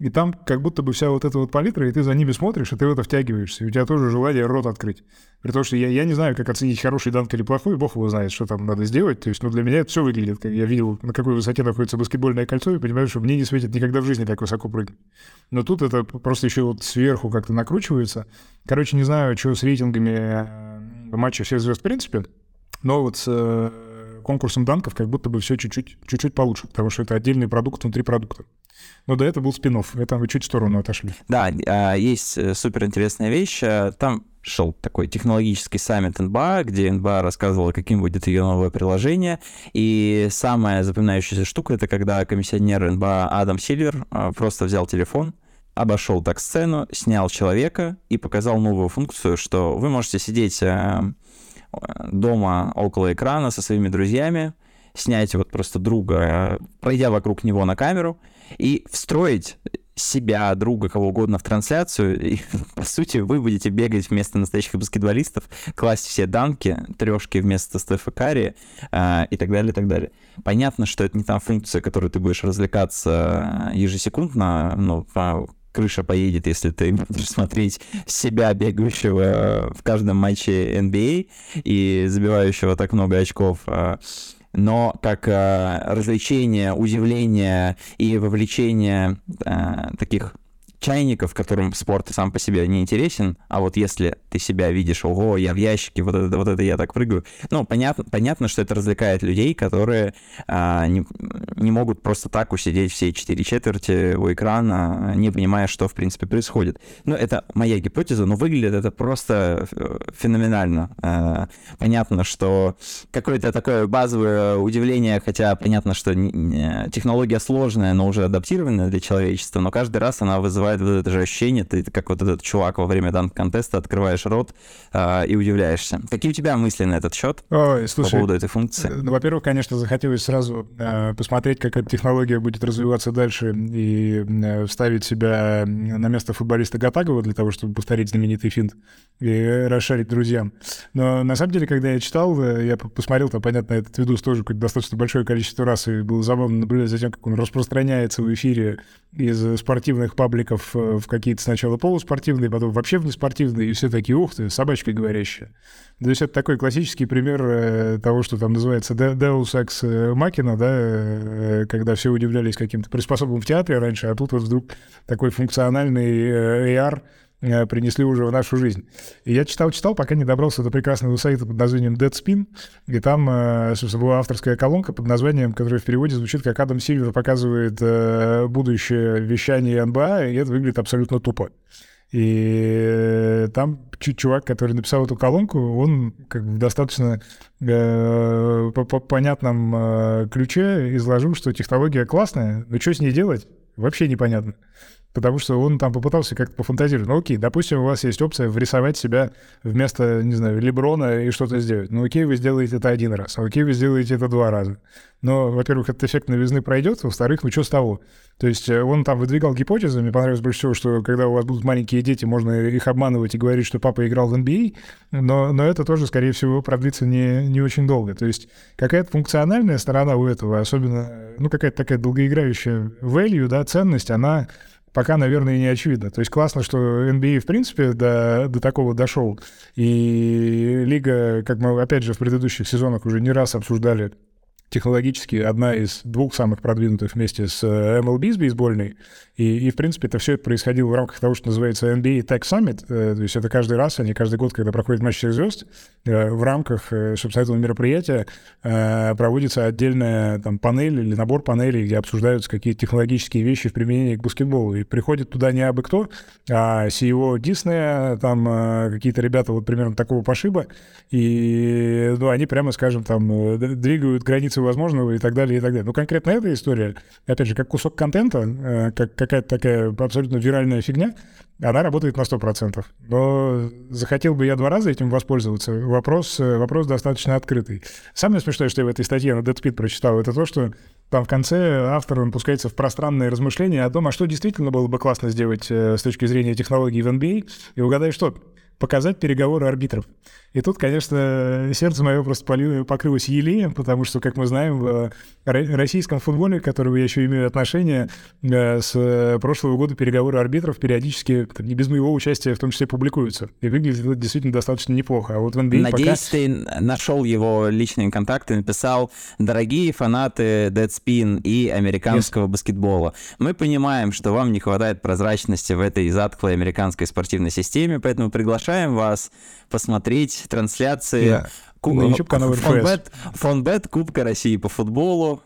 и там как будто бы вся вот эта вот палитра, и ты за ними смотришь, и ты в это втягиваешься, и у тебя тоже желание рот открыть. При том, что я, я не знаю, как оценить хороший данк или плохой, бог его знает, что там надо сделать. То есть, ну, для меня это все выглядит, как я видел, на какой высоте находится баскетбольное кольцо, и понимаю, что мне не светит никогда в жизни так высоко прыгать. Но тут это просто еще вот сверху как-то накручивается. Короче, не знаю, что с рейтингами э, матча всех звезд в принципе, но вот с э, конкурсом данков как будто бы все чуть-чуть, чуть-чуть получше, потому что это отдельный продукт внутри продукта. Но до этого был спин Это вы чуть в сторону отошли. Да, а, есть э, супер интересная вещь. Э, там шел такой технологический саммит НБА, где НБА рассказывала, каким будет ее новое приложение. И самая запоминающаяся штука — это когда комиссионер НБА Адам Сильвер а, просто взял телефон, обошел так сцену, снял человека и показал новую функцию, что вы можете сидеть э, дома около экрана со своими друзьями, снять вот просто друга, пройдя вокруг него на камеру, и встроить себя, друга, кого угодно в трансляцию, и, по сути, вы будете бегать вместо настоящих баскетболистов, класть все данки, трешки вместо Стефа Карри э, и так далее, и так далее. Понятно, что это не та функция, которой ты будешь развлекаться ежесекундно, но по крыша поедет, если ты будешь смотреть себя, бегающего в каждом матче NBA и забивающего так много очков. А, но как э, развлечение, удивление и вовлечение э, таких чайников, которым спорт сам по себе не интересен, а вот если ты себя видишь, ого, я в ящике, вот это, вот это я так прыгаю, ну, понятно, понятно, что это развлекает людей, которые а, не, не могут просто так усидеть все четыре четверти у экрана, не понимая, что, в принципе, происходит. Ну, это моя гипотеза, но выглядит это просто э, феноменально. А, понятно, что какое-то такое базовое удивление, хотя понятно, что технология сложная, но уже адаптированная для человечества, но каждый раз она вызывает вызывает вот это же ощущение, ты как вот этот чувак во время данк-контеста открываешь рот э, и удивляешься. Какие у тебя мысли на этот счет Ой, слушай, по поводу этой функции? Э, ну, во-первых, конечно, захотелось сразу э, посмотреть, как эта технология будет развиваться дальше и э, вставить себя на место футболиста Гатагова для того, чтобы повторить знаменитый финт и расшарить друзьям. Но на самом деле, когда я читал, э, я посмотрел, там, понятно, этот видос тоже достаточно большое количество раз, и было забавно наблюдать за тем, как он распространяется в эфире из спортивных пабликов в, э, в какие-то сначала полуспортивные, потом вообще в неспортивные, и все такие, ух ты, собачка говорящая. То есть это такой классический пример э, того, что там называется Deus Ex Machina, да, э, когда все удивлялись каким-то приспособам в театре раньше, а тут вот вдруг такой функциональный AR принесли уже в нашу жизнь. И я читал-читал, пока не добрался до прекрасного сайта под названием Deadspin, и там, э, собственно, была авторская колонка под названием, которая в переводе звучит как «Адам Сильвер показывает э, будущее вещание НБА», и это выглядит абсолютно тупо. И там чувак, который написал эту колонку, он как бы в достаточно э, по, по понятном э, ключе изложил, что технология классная, но что с ней делать, вообще непонятно потому что он там попытался как-то пофантазировать. Ну окей, допустим, у вас есть опция врисовать себя вместо, не знаю, Леброна и что-то сделать. Ну окей, вы сделаете это один раз, а окей, вы сделаете это два раза. Но, во-первых, этот эффект новизны пройдет, во-вторых, ну что с того? То есть э, он там выдвигал гипотезы, мне понравилось больше всего, что когда у вас будут маленькие дети, можно их обманывать и говорить, что папа играл в NBA, а, но, но это тоже, скорее всего, продлится не, не очень долго. То есть какая-то функциональная сторона у этого, особенно, ну какая-то такая долгоиграющая value, да, ценность, она пока, наверное, не очевидно. То есть классно, что NBA, а, в принципе, до, до такого дошел. И лига, как мы, опять же, в предыдущих сезонах уже не раз обсуждали, технологически одна из двух самых продвинутых вместе с MLB, э, с бейсбольной. И, и, в принципе, это все происходило в рамках того, что называется NBA Tech Summit. Э, то есть это каждый раз, а не каждый год, когда проходит матч всех звезд, э, в рамках, собственно, этого мероприятия проводится отдельная там панель или набор панелей, где обсуждаются какие-то технологические вещи в применении к баскетболу. И приходит туда не абы кто, а CEO Диснея, там какие-то ребята вот примерно такого пошиба, и ну, они прямо, скажем, там двигают границы возможного и так далее, и так далее. Ну, конкретно эта история, опять же, как кусок контента, э, как какая-то такая абсолютно виральная фигня, она работает на 100%. Но захотел бы я два раза этим воспользоваться, вопрос, э, вопрос достаточно открытый. Самое смешное, что я в этой статье на Deadspeed прочитал, это то, что там в конце автор он пускается в пространные размышления о том, а что действительно было бы классно сделать э, с точки зрения технологий в NBA, и угадай что, показать переговоры арбитров. И тут, конечно, сердце мое просто покрылось елеем, потому что, как мы знаем, в российском футболе, к которому я еще имею отношение, э, с прошлого года переговоры арбитров периодически, не без моего участия, в том числе публикуются. И выглядит это действительно достаточно неплохо. А вот в NBA Надеюсь, пока... ты нашел его личные контакты, написал «Дорогие фанаты Deadspin и американского yes. баскетбола, мы понимаем, что вам не хватает прозрачности в этой затклой американской спортивной системе, поэтому приглашаем вас посмотреть трансляции yeah. Ку- на YouTube канал Фонбет, Фонбет Кубка России по футболу.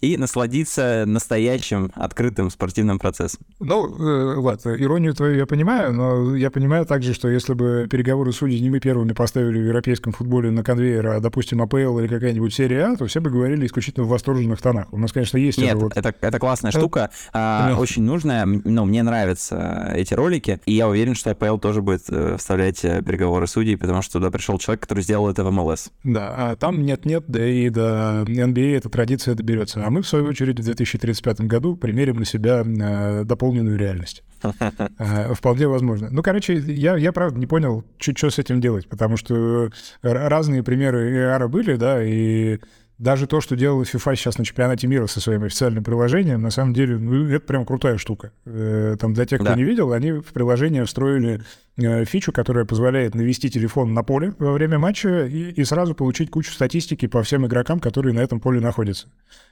И насладиться настоящим открытым спортивным процессом. Ну, э, ладно, иронию твою я понимаю, но я понимаю также, что если бы переговоры судей не мы первыми поставили в европейском футболе на конвейер, а, допустим, АПЛ или какая-нибудь серия А, то все бы говорили исключительно в восторженных тонах. У нас, конечно, есть... Нет, это, вот... это, это классная штука, а, очень нужная, ну, мне нравятся эти ролики, и я уверен, что АПЛ тоже будет э, вставлять э, переговоры судей, потому что туда пришел человек, который сделал это в МЛС. Да, а там нет-нет, да и до NBA эта традиция доберется. А мы, в свою очередь, в 2035 году примерим на себя э, дополненную реальность. Э, вполне возможно. Ну, короче, я, я правда не понял, что с этим делать, потому что разные примеры AR были, да, и даже то, что делала FIFA сейчас на чемпионате мира со своим официальным приложением, на самом деле, ну, это прям крутая штука. Э, там для тех, кто да. не видел, они в приложение встроили фичу, которая позволяет навести телефон на поле во время матча и, и сразу получить кучу статистики по всем игрокам, которые на этом поле находятся.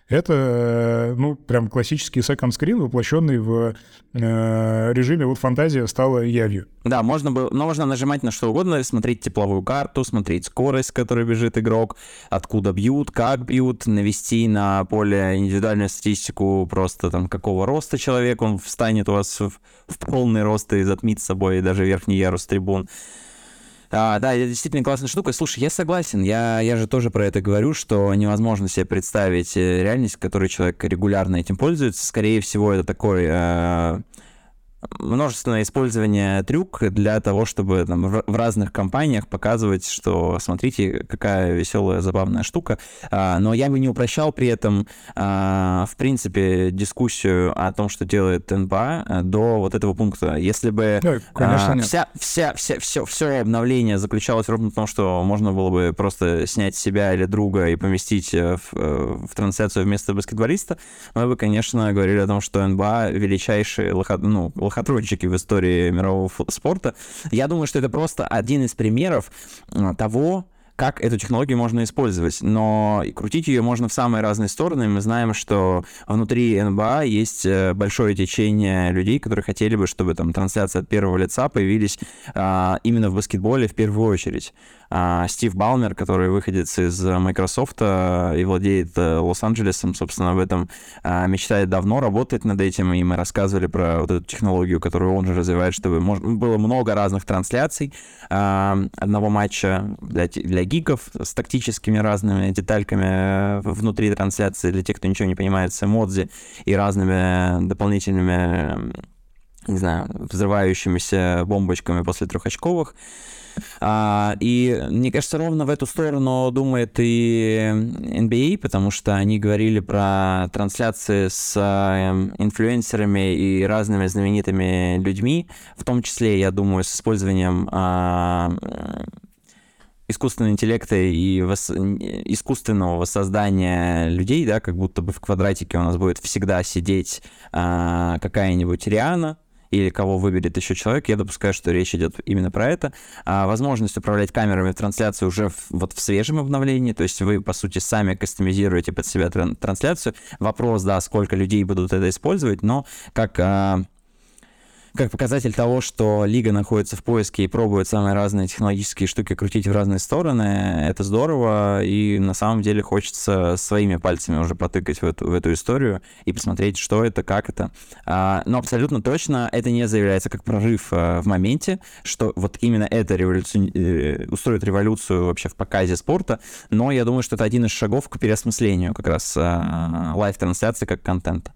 Это, э, ну, прям классический second screen, воплощенный в э, режиме вот фантазия стала явью. Да, можно было, но можно нажимать на что угодно, смотреть тепловую карту, смотреть скорость, с которой бежит игрок, откуда бьют, как бьют, навести на поле индивидуальную статистику просто там какого роста человек, он встанет у вас в, в полный рост и затмит с собой даже верхний ярус трибун. А, да, это действительно классная штука. Слушай, я согласен. Я, я же тоже про это говорю, что невозможно себе представить э, реальность, в которой человек регулярно этим пользуется. Скорее всего, это такой э, множественное использование трюк для того, чтобы там, в разных компаниях показывать, что смотрите, какая веселая, забавная штука. А, но я бы не упрощал при этом, а, в принципе, дискуссию о том, что делает НБА до вот этого пункта. Если бы да, конечно, а, вся, вся, вся, все, все обновление заключалось ровно в том, что можно было бы просто снять себя или друга и поместить э, в, э, в трансляцию вместо баскетболиста, мы бы, конечно, говорили о том, что НБА величайший лохо, ну, лохотронщики в истории мирового спорта. Я думаю, что это просто один из примеров а, того, как эту технологию можно использовать. Но крутить ее можно в самые разные стороны. Мы знаем, что внутри НБА есть э, большое течение людей, которые хотели бы, чтобы там трансляция от первого лица появились а, именно в баскетболе в первую очередь. А, Стив Балмер, который выходит из Microsoft и владеет э, Лос-Анджелесом, собственно, об этом а, мечтает давно, работает над этим, и мы рассказывали про вот эту технологию, которую он же развивает, чтобы было много разных трансляций а, одного матча для, для гиков с тактическими разными детальками внутри трансляции, для тех, кто ничего не понимает, с эмодзи и разными дополнительными не знаю, взрывающимися бомбочками после трехочковых. А, и мне кажется, ровно в эту сторону думает и NBA, потому что они говорили про трансляции с эм, инфлюенсерами и разными знаменитыми людьми, в том числе, я думаю, с использованием а, искусственного интеллекта и вос... искусственного воссоздания людей, да, как будто бы в квадратике у нас будет всегда сидеть а, какая-нибудь Риана, или кого выберет еще человек, я допускаю, что речь идет именно про это. А, возможность управлять камерами в трансляции уже в, вот в свежем обновлении, то есть вы, по сути, сами кастомизируете под себя трансляцию. Вопрос, да, сколько людей будут это использовать, но как а, как показатель того, что лига находится в поиске и пробует самые разные технологические штуки крутить в разные стороны, это здорово, и на самом деле хочется своими пальцами уже потыкать в эту, в эту историю и посмотреть, что это, как это. А, но абсолютно точно это не заявляется как прорыв а, в моменте, что вот именно это революци... Э, устроит революцию вообще в показе спорта, но я думаю, что это один из шагов к переосмыслению как раз а, live-трансляции как контента.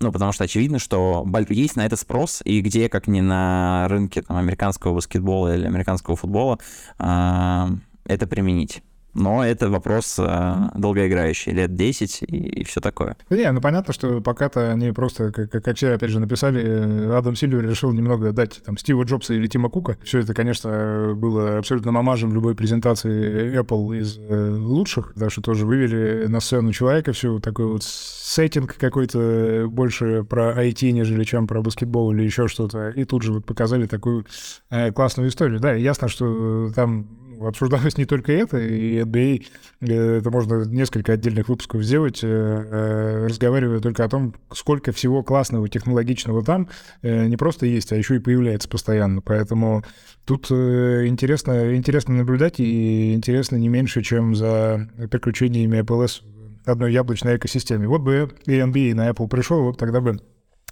Ну, потому что очевидно, что есть на это спрос, и где, как не на рынке там, американского баскетбола или американского футбола, э, это применить но это вопрос э, долгоиграющий, лет 10 и, и все такое. Не, ну понятно, что пока-то они просто, как, как все опять же написали, э, Адам Сильвер решил немного дать там Стива Джобса или Тима Кука. Все это, конечно, было абсолютно мамажем любой презентации Apple из э, лучших, потому что тоже вывели на сцену человека, все такой вот сеттинг какой-то больше про IT, нежели чем про баскетбол или еще что-то, и тут же вот показали такую э, классную историю. Да, ясно, что там обсуждалось не только это, и NBA, э, это можно несколько отдельных выпусков сделать, э, э, разговаривая только о том, сколько всего классного, технологичного там не просто есть, а еще и появляется постоянно. Поэтому тут интересно, интересно наблюдать, и интересно не меньше, чем за приключениями APLS одной яблочной экосистеме. Вот бы и NBA на Apple пришел, вот тогда бы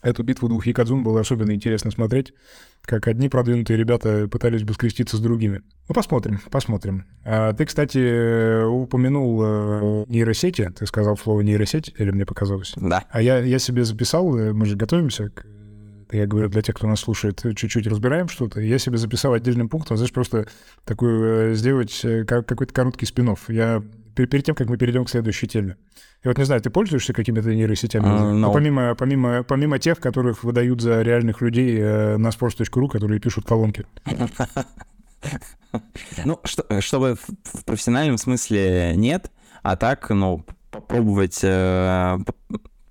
эту битву двух Якадзун было особенно интересно смотреть, как одни продвинутые ребята пытались бы скреститься с другими. Ну, посмотрим, посмотрим. А ты, кстати, упомянул э, нейросети, ты сказал слово нейросеть, или мне показалось? Да. А я, я себе записал, э, мы же готовимся к я говорю для тех, кто нас слушает, чуть-чуть разбираем что-то. Я себе записал отдельным пунктом, знаешь, просто такую э, сделать какой-то короткий спин -офф. Я перед тем, как мы перейдем к следующей теме. И вот не знаю, ты пользуешься какими-то нейросетями? Uh, no. ну, помимо, помимо, помимо тех, которых выдают за реальных людей э, на sports.ru, которые пишут колонки. Ну, что, чтобы в профессиональном смысле нет, а так, ну, попробовать э,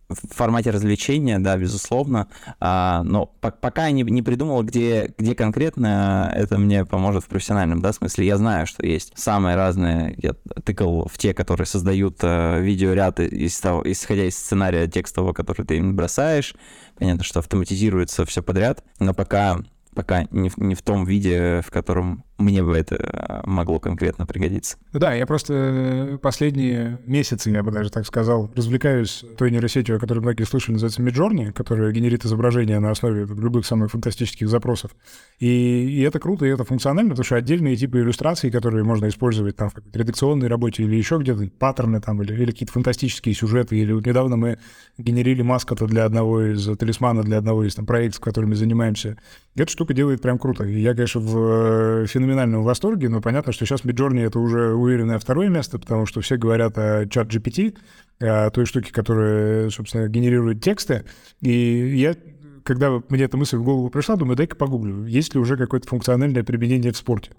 в формате развлечения, да, безусловно, а, но по пока я не, не придумал, где, где конкретно это мне поможет в профессиональном, да, смысле. Я знаю, что есть самые разные, я тыкал в те, которые создают а, видеоряд из того, исходя из сценария текстового, который ты им бросаешь. Понятно, что автоматизируется все подряд, но пока пока не не в том виде, в котором мне бы это э, могло конкретно пригодиться. Да, я просто э, последние месяцы, я бы даже так сказал, развлекаюсь той нейросетью, о которой многие слышали, называется Midjourney, которая генерит изображения на основе любых самых фантастических запросов. И, и это круто, и это функционально, потому что отдельные типы иллюстраций, которые можно использовать там в редакционной работе или еще где-то, паттерны там, или, или какие-то фантастические сюжеты, или вот недавно мы генерили маскота для одного из, талисмана для одного из там проектов, которыми занимаемся. Эта штука делает прям круто. И я, конечно, в э, феноменальном восторге, но понятно, что сейчас Midjourney — это уже уверенное второе место, потому что все говорят о чат GPT, о той штуке, которая, собственно, генерирует тексты. И я когда мне эта мысль в голову пришла, думаю, дай-ка погуглю, есть ли уже какое-то функциональное применение в спорте.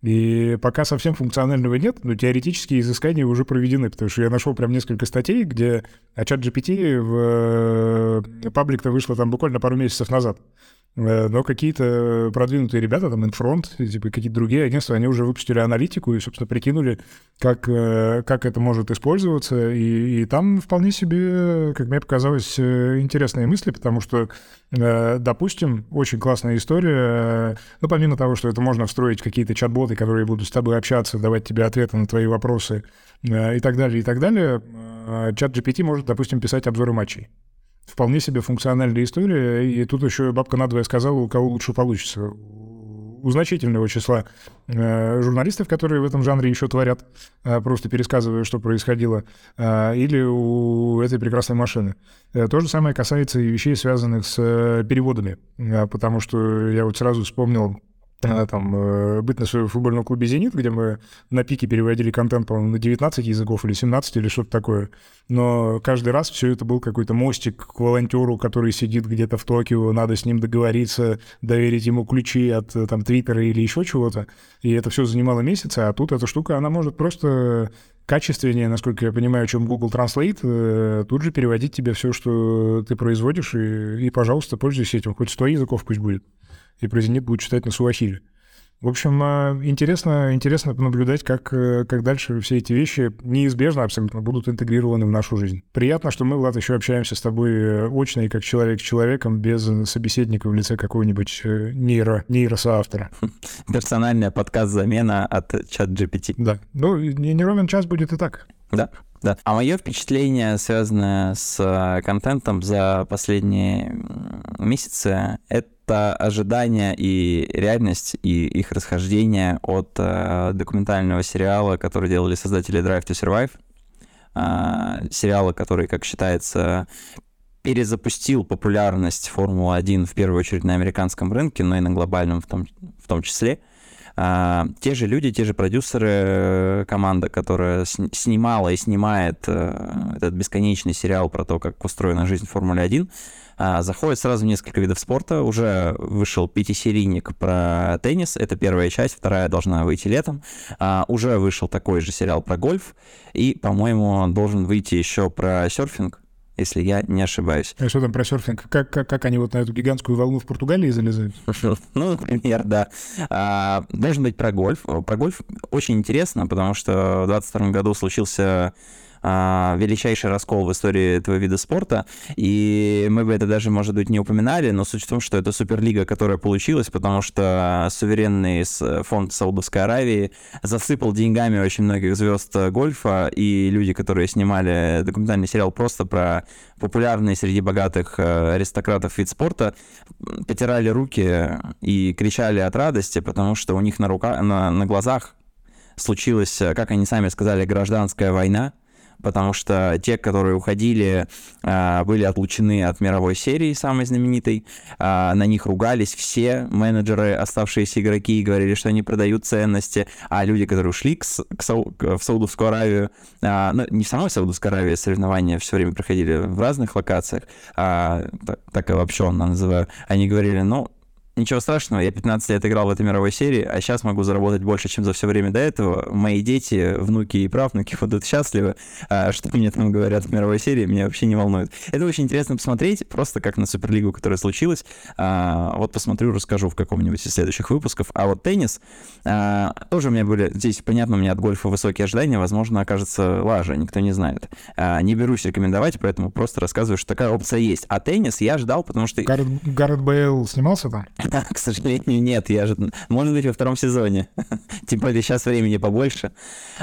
И пока совсем функционального нет, но теоретические изыскания уже проведены, потому что я нашел прям несколько статей, где чат GPT в э, паблик-то вышло там буквально пару месяцев назад. Э, но какие-то продвинутые ребята, там, Infront, типа какие-то другие агентства, они уже выпустили аналитику и, собственно, прикинули, как, э, как это может использоваться. И, и там вполне себе, как мне показалось, э, интересные мысли, потому что, допустим, очень классная история. Ну, помимо того, что это можно встроить какие-то чат-боты, которые будут с тобой общаться, давать тебе ответы на твои вопросы и так далее, и так далее, чат GPT может, допустим, писать обзоры матчей вполне себе функциональная история. И тут еще бабка надвое сказала, у кого лучше получится. У значительного числа э, журналистов, которые в этом жанре еще творят, э, просто пересказывая, что происходило, э, или у этой прекрасной машины. Э, то же самое касается и вещей, связанных с э, переводами, э, потому что я вот сразу вспомнил там, э, быть на своем футбольном клубе «Зенит», где мы на пике переводили контент, по-моему, на 19 языков или 17 или что-то такое. Но каждый раз все это был какой-то мостик к волонтеру, который сидит где-то в Токио, надо с ним договориться, доверить ему ключи от э, там Твиттера или еще чего-то. И это все занимало месяцы, а тут эта штука, она может просто качественнее, насколько я понимаю, чем Google Translate, э, тут же переводить тебе все, что ты производишь, и, и пожалуйста, пользуйся этим. Хоть 100 языков пусть будет и президент будет читать на суахиле. В общем, а, интересно, интересно наблюдать, как, э, как дальше все эти вещи неизбежно абсолютно будут интегрированы в нашу жизнь. Приятно, что мы, Влад, еще общаемся с тобой э, очно и как человек с человеком, без собеседника в лице какого-нибудь э, нейро, нейросоавтора. Персональная подкаст-замена от чат GPT. Да. Ну, не, не ровен час будет и так. Да. Да. А мое впечатление, связанное с контентом за последние месяцы, это это ожидания и реальность, и их расхождение от э, документального сериала, который делали создатели Drive to Survive. Э, сериала, который, как считается, перезапустил популярность Формулы-1 в первую очередь на американском рынке, но и на глобальном в том, в том числе. А, те же люди, те же продюсеры, э, команда, которая снимала и снимает а, этот бесконечный сериал про то, как устроена жизнь в Формуле 1, а, заходит сразу в несколько видов спорта. Уже вышел пятисерийник про теннис, это первая часть, вторая должна выйти летом. А, уже вышел такой же сериал про гольф, и, по-моему, должен выйти еще про серфинг, если я не ошибаюсь. А что там про серфинг? Как, как, как они вот на эту гигантскую волну в Португалии залезают? Ну, например, да. А, должен быть про гольф. Про гольф очень интересно, потому что в 2022 году случился а, величайший раскол в истории этого вида спорта, и мы бы это даже, может быть, не упоминали, но суть в том, что это суперлига, которая получилась, потому что суверенный фонд Саудовской Аравии засыпал деньгами очень многих звезд гольфа, и люди, которые снимали документальный сериал просто про популярный среди богатых э, аристократов вид спорта, потирали руки и кричали от радости, потому что у них на, рука... на, на глазах случилась, как они сами сказали, гражданская война, потому что те, которые уходили, а, были отлучены от мировой серии, самой знаменитой, а, на них ругались все менеджеры, оставшиеся игроки, и говорили, что они продают ценности, а люди, которые ушли к, к, в Саудовскую Аравию, а, ну, не в самой Саудовской Аравии, соревнования все время проходили в разных локациях, так, так обобщенно называю, они говорили, ну, Ничего страшного, я 15 лет играл в этой мировой серии, а сейчас могу заработать больше, чем за все время до этого. Мои дети, внуки и правнуки будут счастливы. А что мне там говорят в мировой серии, меня вообще не волнует. Это очень интересно посмотреть, просто как на Суперлигу, которая случилась. А, вот посмотрю, расскажу в каком-нибудь из следующих выпусков. А вот теннис, а, тоже у меня были, здесь, понятно, у меня от гольфа высокие ожидания, возможно, окажется лажа, никто не знает. А, не берусь рекомендовать, поэтому просто рассказываю, что такая опция есть. А теннис я ждал, потому что... Гаррет, Гаррет Бейл снимался там? К сожалению, нет. Я же... Может быть, во втором сезоне. Тем более сейчас времени побольше.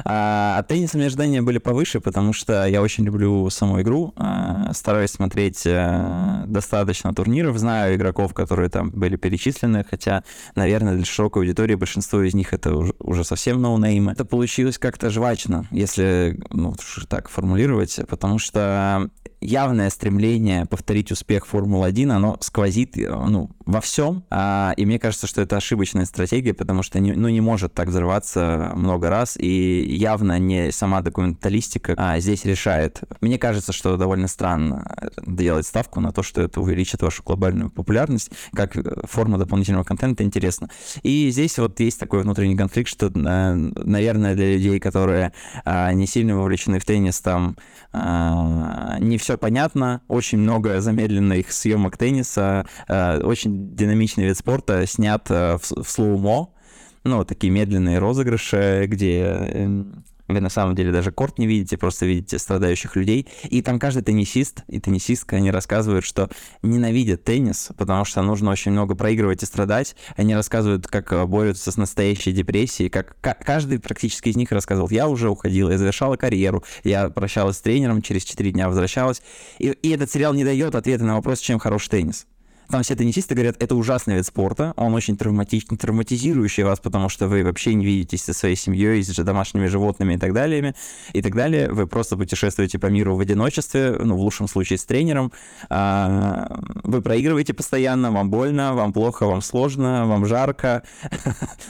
А, от тенниса мне ожидания были повыше, потому что я очень люблю саму игру. А, стараюсь смотреть а, достаточно турниров. Знаю игроков, которые там были перечислены, хотя, наверное, для широкой аудитории большинство из них это уже, уже совсем ноунеймы. Это получилось как-то жвачно, если ну, так формулировать, потому что явное стремление повторить успех Формулы-1, оно сквозит ну, во всем, а, и мне кажется, что это ошибочная стратегия, потому что не, ну, не может так взрываться много раз, и явно не сама документалистика а, здесь решает. Мне кажется, что довольно странно делать ставку на то, что это увеличит вашу глобальную популярность, как форма дополнительного контента интересно. И здесь вот есть такой внутренний конфликт, что, наверное, для людей, которые а, не сильно вовлечены в теннис, там а, не все понятно, очень много замедленных съемок тенниса, а, очень динамичный вид спорта, снят а, в, в слоумо, ну, такие медленные розыгрыши, где эм, вы на самом деле даже корт не видите, просто видите страдающих людей. И там каждый теннисист и теннисистка, они рассказывают, что ненавидят теннис, потому что нужно очень много проигрывать и страдать. Они рассказывают, как э, борются с настоящей депрессией, как каждый практически из них рассказывал, я уже уходила, я завершала карьеру, я прощалась с тренером, через 4 дня возвращалась. И, и этот сериал не дает ответа на вопрос, чем хорош теннис. Там все теннисисты говорят, это ужасный вид спорта, он очень травматичный, травматизирующий вас, потому что вы вообще не видитесь со своей семьей, с домашними животными и так далее, и так далее. Вы просто путешествуете по миру в одиночестве, ну, в лучшем случае с тренером. А, вы проигрываете постоянно, вам больно, вам плохо, вам сложно, вам жарко.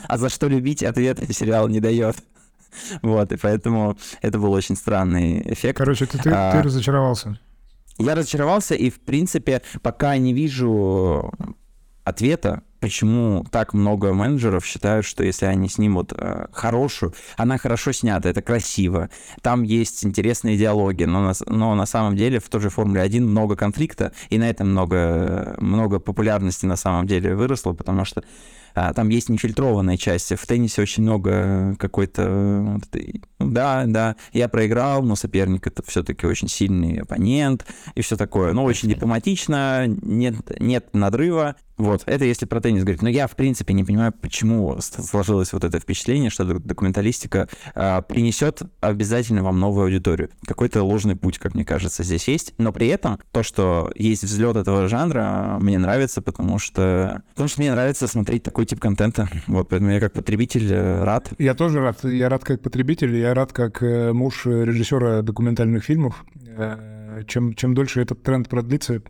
А за что любить, ответ сериал не дает. Вот, и поэтому это был очень странный эффект. Короче, ты, ты, а, ты разочаровался. Я разочаровался, и, в принципе, пока не вижу ответа, почему так много менеджеров считают, что если они снимут э, хорошую, она хорошо снята, это красиво, там есть интересные диалоги, но на, но на самом деле в той же Формуле 1 много конфликта, и на этом много, много популярности на самом деле выросло, потому что а, там есть нефильтрованная часть. В теннисе очень много какой-то... Да, да, я проиграл, но соперник это все-таки очень сильный оппонент и все такое. Но очень дипломатично, нет, нет надрыва. Вот, это если про теннис говорить. Но я, в принципе, не понимаю, почему сложилось вот это впечатление, что документалистика а, принесет обязательно вам новую аудиторию. Какой-то ложный путь, как мне кажется, здесь есть. Но при этом то, что есть взлет этого жанра, мне нравится, потому что, потому что мне нравится смотреть такой тип контента. Вот, поэтому я как потребитель э, рад. Я тоже рад. Я рад как потребитель, я рад как э, муж режиссера документальных фильмов. Э, чем, чем дольше этот тренд продлится,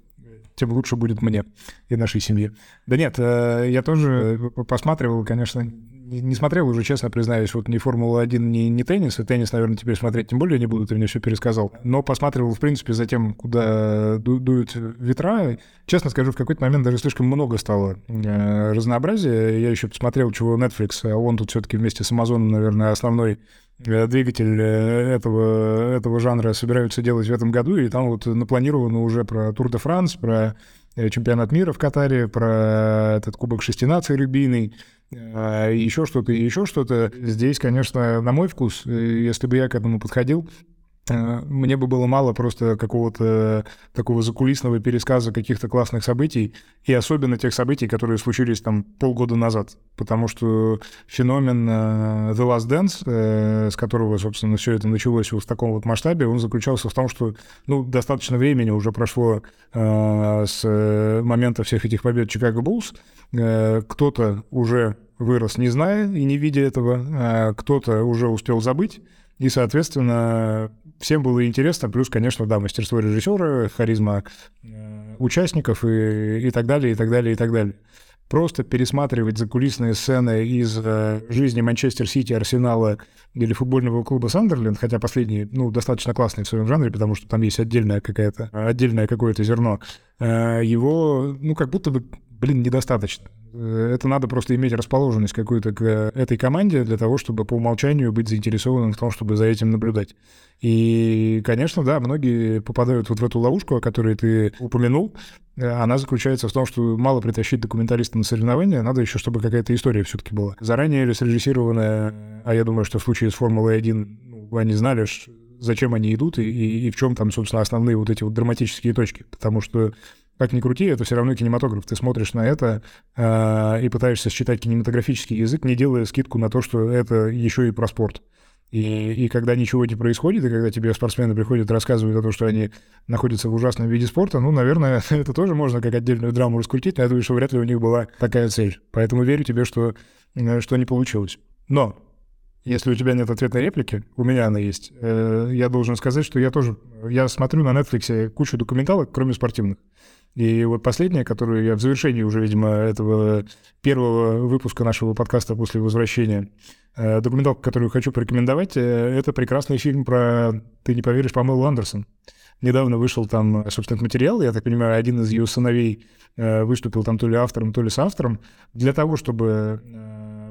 тем лучше будет мне и нашей семье. Да нет, я тоже посматривал, конечно, не смотрел уже, честно признаюсь, вот ни Формула-1, ни, ни теннис. И теннис, наверное, теперь смотреть тем более не буду, ты мне все пересказал. Но посматривал, в принципе, за тем, куда ду дуют ветра. Честно скажу, в какой-то момент даже слишком много стало э, разнообразия. Я еще посмотрел, чего Netflix, а он тут все-таки вместе с Amazon, наверное, основной э, двигатель э, этого, этого жанра собираются делать в этом году, и там вот напланировано уже про Тур де Франс, про э, чемпионат мира в Катаре, про этот Кубок шести наций рыбийный, еще что-то, еще что-то. Здесь, конечно, на мой вкус, э, если бы я к этому подходил, Э, мне бы было мало просто какого-то такого закулисного пересказа каких-то классных событий, и особенно тех событий, которые случились там полгода назад. Потому что феномен э, The Last Dance, э, с которого, собственно, все это началось в таком вот масштабе, он заключался в том, что ну, достаточно времени уже прошло с момента всех этих побед Чикаго Буллс. Кто-то уже вырос, не зная и не видя этого, кто-то уже успел забыть, и, соответственно, всем было интересно. Плюс, конечно, да, мастерство режиссера, харизма э, участников и, и так далее, и так далее, и так далее. Просто пересматривать закулисные сцены из э, жизни Манчестер Сити, Арсенала или футбольного клуба Сандерленд, хотя последний, ну, достаточно классный в своем жанре, потому что там есть отдельное какое-то, отдельное какое-то зерно, э, его, ну, как будто бы, блин, недостаточно. Э, это надо просто иметь расположенность какую-то к этой команде для того, чтобы по умолчанию быть заинтересованным в том, чтобы за этим наблюдать. И, конечно, да, многие попадают вот в эту ловушку, о которой ты упомянул. Э, она заключается в том, что мало притащить документалиста на соревнования, надо еще, чтобы какая-то история все-таки была. Заранее или срежиссированная, а я думаю, что в случае с Формулой-1 ну, они знали, зачем они идут и, и, и в чем там, собственно, основные вот эти вот драматические точки. Потому что как ни крути, это все равно кинематограф. Ты смотришь на это э, и пытаешься считать кинематографический язык, не делая скидку на то, что это еще и про спорт. И, и когда ничего не происходит, и когда тебе спортсмены приходят рассказывают о том, что они находятся в ужасном виде спорта, ну, наверное, это тоже можно как отдельную драму раскрутить, но я думаю, что вряд ли у них была такая цель. Поэтому верю тебе, что, э, что не получилось. Но если у тебя нет ответной реплики, у меня она есть, э, я должен сказать, что я тоже, я смотрю на Netflix кучу документалок, кроме спортивных. И вот последняя, которую я в завершении уже, видимо, этого первого выпуска нашего подкаста после возвращения, э, документалка, которую хочу порекомендовать, э, это прекрасный фильм про, ты не поверишь, Памелу Андерсон. Недавно вышел там, собственно, материал, я так понимаю, один из ее сыновей э, выступил там то ли автором, то ли соавтором, для того, чтобы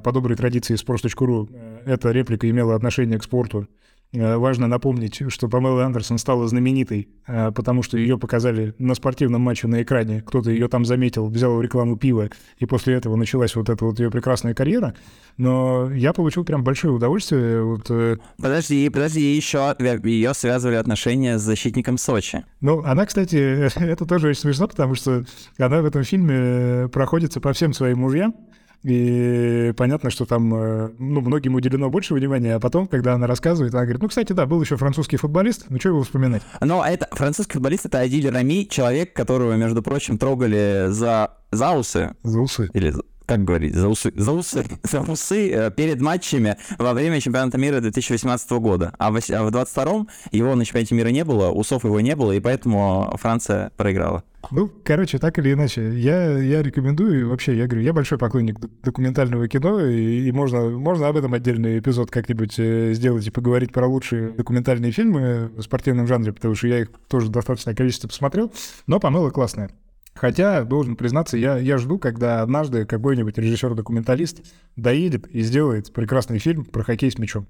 по доброй традиции sports.ru эта реплика имела отношение к спорту, Э, важно напомнить, что Памела Андерсон стала знаменитой, э, потому что ее показали на спортивном матче на экране. Кто-то ее там заметил, взял рекламу пива, и после этого началась вот эта вот ее прекрасная карьера. Но я получил прям большое удовольствие. Вот... Э, подожди, подожди, еще ее связывали отношения с защитником Сочи. Ну, она, кстати, это тоже очень смешно, потому что она в этом фильме проходится по всем своим мужьям. И понятно, что там э, ну, многим уделено больше внимания, а потом, когда она рассказывает, она говорит, ну, кстати, да, был еще французский футболист, ну, что его вспоминать? Но это французский футболист — это Адиль Рами, человек, которого, между прочим, трогали за, за усы. За усы. Или как говорить, за усы, за усы, за усы э, перед матчами во время чемпионата мира 2018 года. А в, а в 22-м его на чемпионате мира не было, усов его не было, и поэтому Франция проиграла. Ну, короче, так или иначе, я, я рекомендую, вообще, я говорю, я большой поклонник документального кино, и, и можно, можно об этом отдельный эпизод как-нибудь э, сделать и поговорить про лучшие документальные фильмы в спортивном жанре, потому что я их тоже достаточное количество посмотрел, но помыло классное. Хотя, должен признаться, я, я жду, когда однажды какой-нибудь режиссер-документалист доедет и сделает прекрасный фильм про хоккей с мячом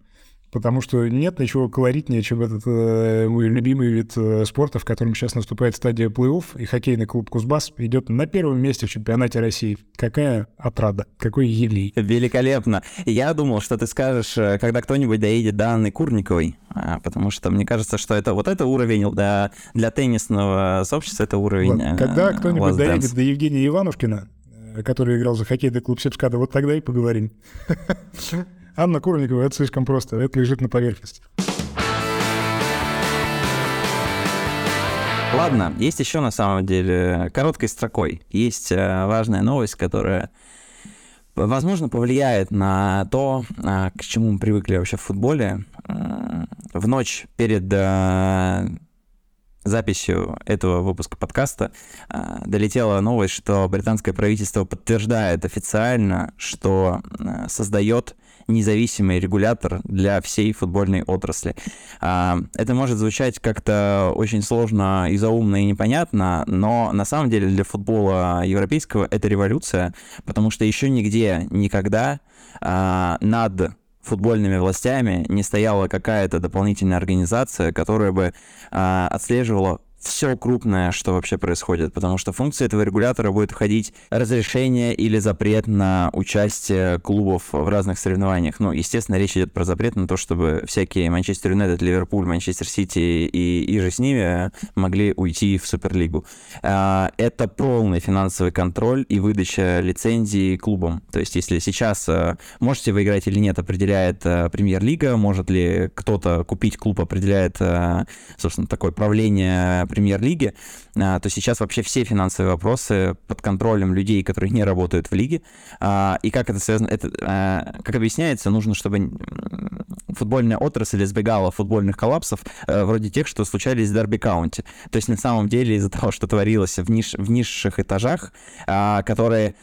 потому что нет ничего колоритнее, чем этот э, мой любимый вид э, спорта, в котором сейчас наступает стадия плей-офф, и хоккейный клуб «Кузбасс» идет на первом месте в чемпионате России. Какая отрада, какой елей. Великолепно. Я думал, что ты скажешь, э, когда кто-нибудь доедет до Анны Курниковой, а, потому что мне кажется, что это вот это уровень для, для теннисного сообщества, это уровень... Вот. Когда э, кто-нибудь доедет до Евгения Иванушкина, э, который играл за хоккейный клуб Сепскада, вот тогда и поговорим. Анна Курникова, это слишком просто, это лежит на поверхности. Ладно, есть еще на самом деле короткой строкой. Есть э, важная новость, которая, возможно, повлияет на то, э, к чему мы привыкли вообще в футболе. Э, в ночь перед записью этого выпуска подкаста долетела новость, что британское правительство подтверждает официально, что создает независимый регулятор для всей футбольной отрасли. А, это может звучать как-то очень сложно и заумно и непонятно, но на самом деле для футбола европейского это революция, потому что еще нигде никогда а, над футбольными властями не стояла какая-то дополнительная организация, которая бы а, отслеживала все крупное, что вообще происходит, потому что функция этого регулятора будет входить разрешение или запрет на участие клубов в разных соревнованиях. Ну, естественно, речь идет про запрет на то, чтобы всякие Манчестер Юнайтед, Ливерпуль, Манчестер Сити и, и же с ними могли уйти в Суперлигу. А, это полный финансовый контроль и выдача лицензии клубам. То есть, если сейчас а, можете вы играть или нет, определяет а, Премьер-лига, может ли кто-то купить клуб, определяет, собственно, такое правление премьер-лиги, а, то сейчас вообще все финансовые вопросы под контролем людей, которые не работают в лиге. А, и как это связано? Это, а, как объясняется, нужно, чтобы футбольная отрасль избегала футбольных коллапсов, э, вроде тех, что случались в Дерби Каунти. То есть на самом деле из-за того, что творилось в, ниш, в низших этажах, которые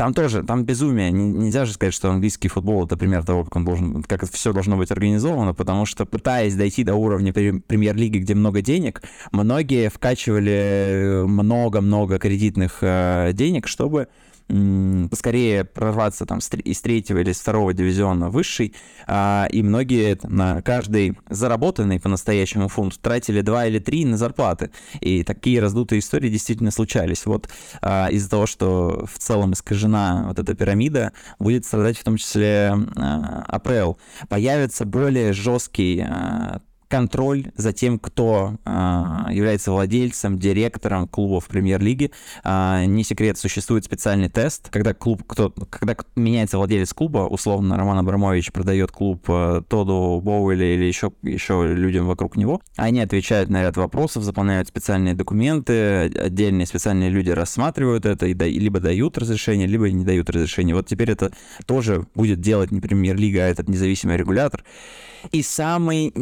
там тоже, там безумие. Нельзя же сказать, что английский футбол это пример того, как он должен, как все должно быть организовано, потому что пытаясь дойти до уровня премьер-лиги, где много денег, многие вкачивали много-много кредитных э, денег, чтобы поскорее прорваться там из третьего или из второго дивизиона высший, а, и многие на каждый заработанный по-настоящему фунт тратили два или три на зарплаты. И такие раздутые истории действительно случались. Вот а, из-за того, что в целом искажена вот эта пирамида, будет страдать в том числе а, АПЛ. Появится более жесткий контроль за тем, кто э, является владельцем, директором клубов премьер-лиги. Э, не секрет, существует специальный тест, когда клуб, кто, когда меняется владелец клуба, условно Роман Абрамович продает клуб э, Тоду Боуэлли или еще, еще людям вокруг него, они отвечают на ряд вопросов, заполняют специальные документы, отдельные специальные люди рассматривают это и да, либо дают разрешение, либо не дают разрешение. Вот теперь это тоже будет делать не премьер-лига, а этот независимый регулятор. И самый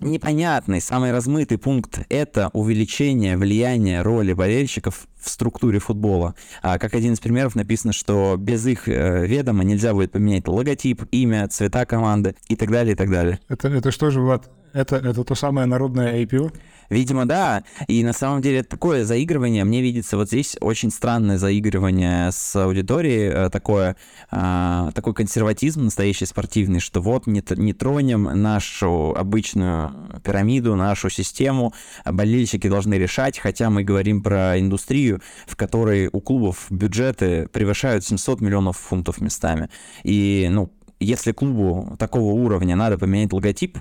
непонятный, самый размытый пункт — это увеличение влияния роли болельщиков в структуре футбола. А, как один из примеров написано, что без их э, ведома нельзя будет поменять логотип, имя, цвета команды и так далее, и так далее. Это, это что же, Влад? Это, это то самое народное IPO? Видимо, да. И на самом деле такое заигрывание, мне видится вот здесь очень странное заигрывание с аудиторией, э, такое, а, такой консерватизм настоящий спортивный, что вот не, не тронем нашу обычную пирамиду, нашу систему, болельщики должны решать, хотя мы говорим про индустрию, в которой у клубов бюджеты превышают 700 миллионов фунтов местами. И, ну, если клубу такого уровня надо поменять логотип,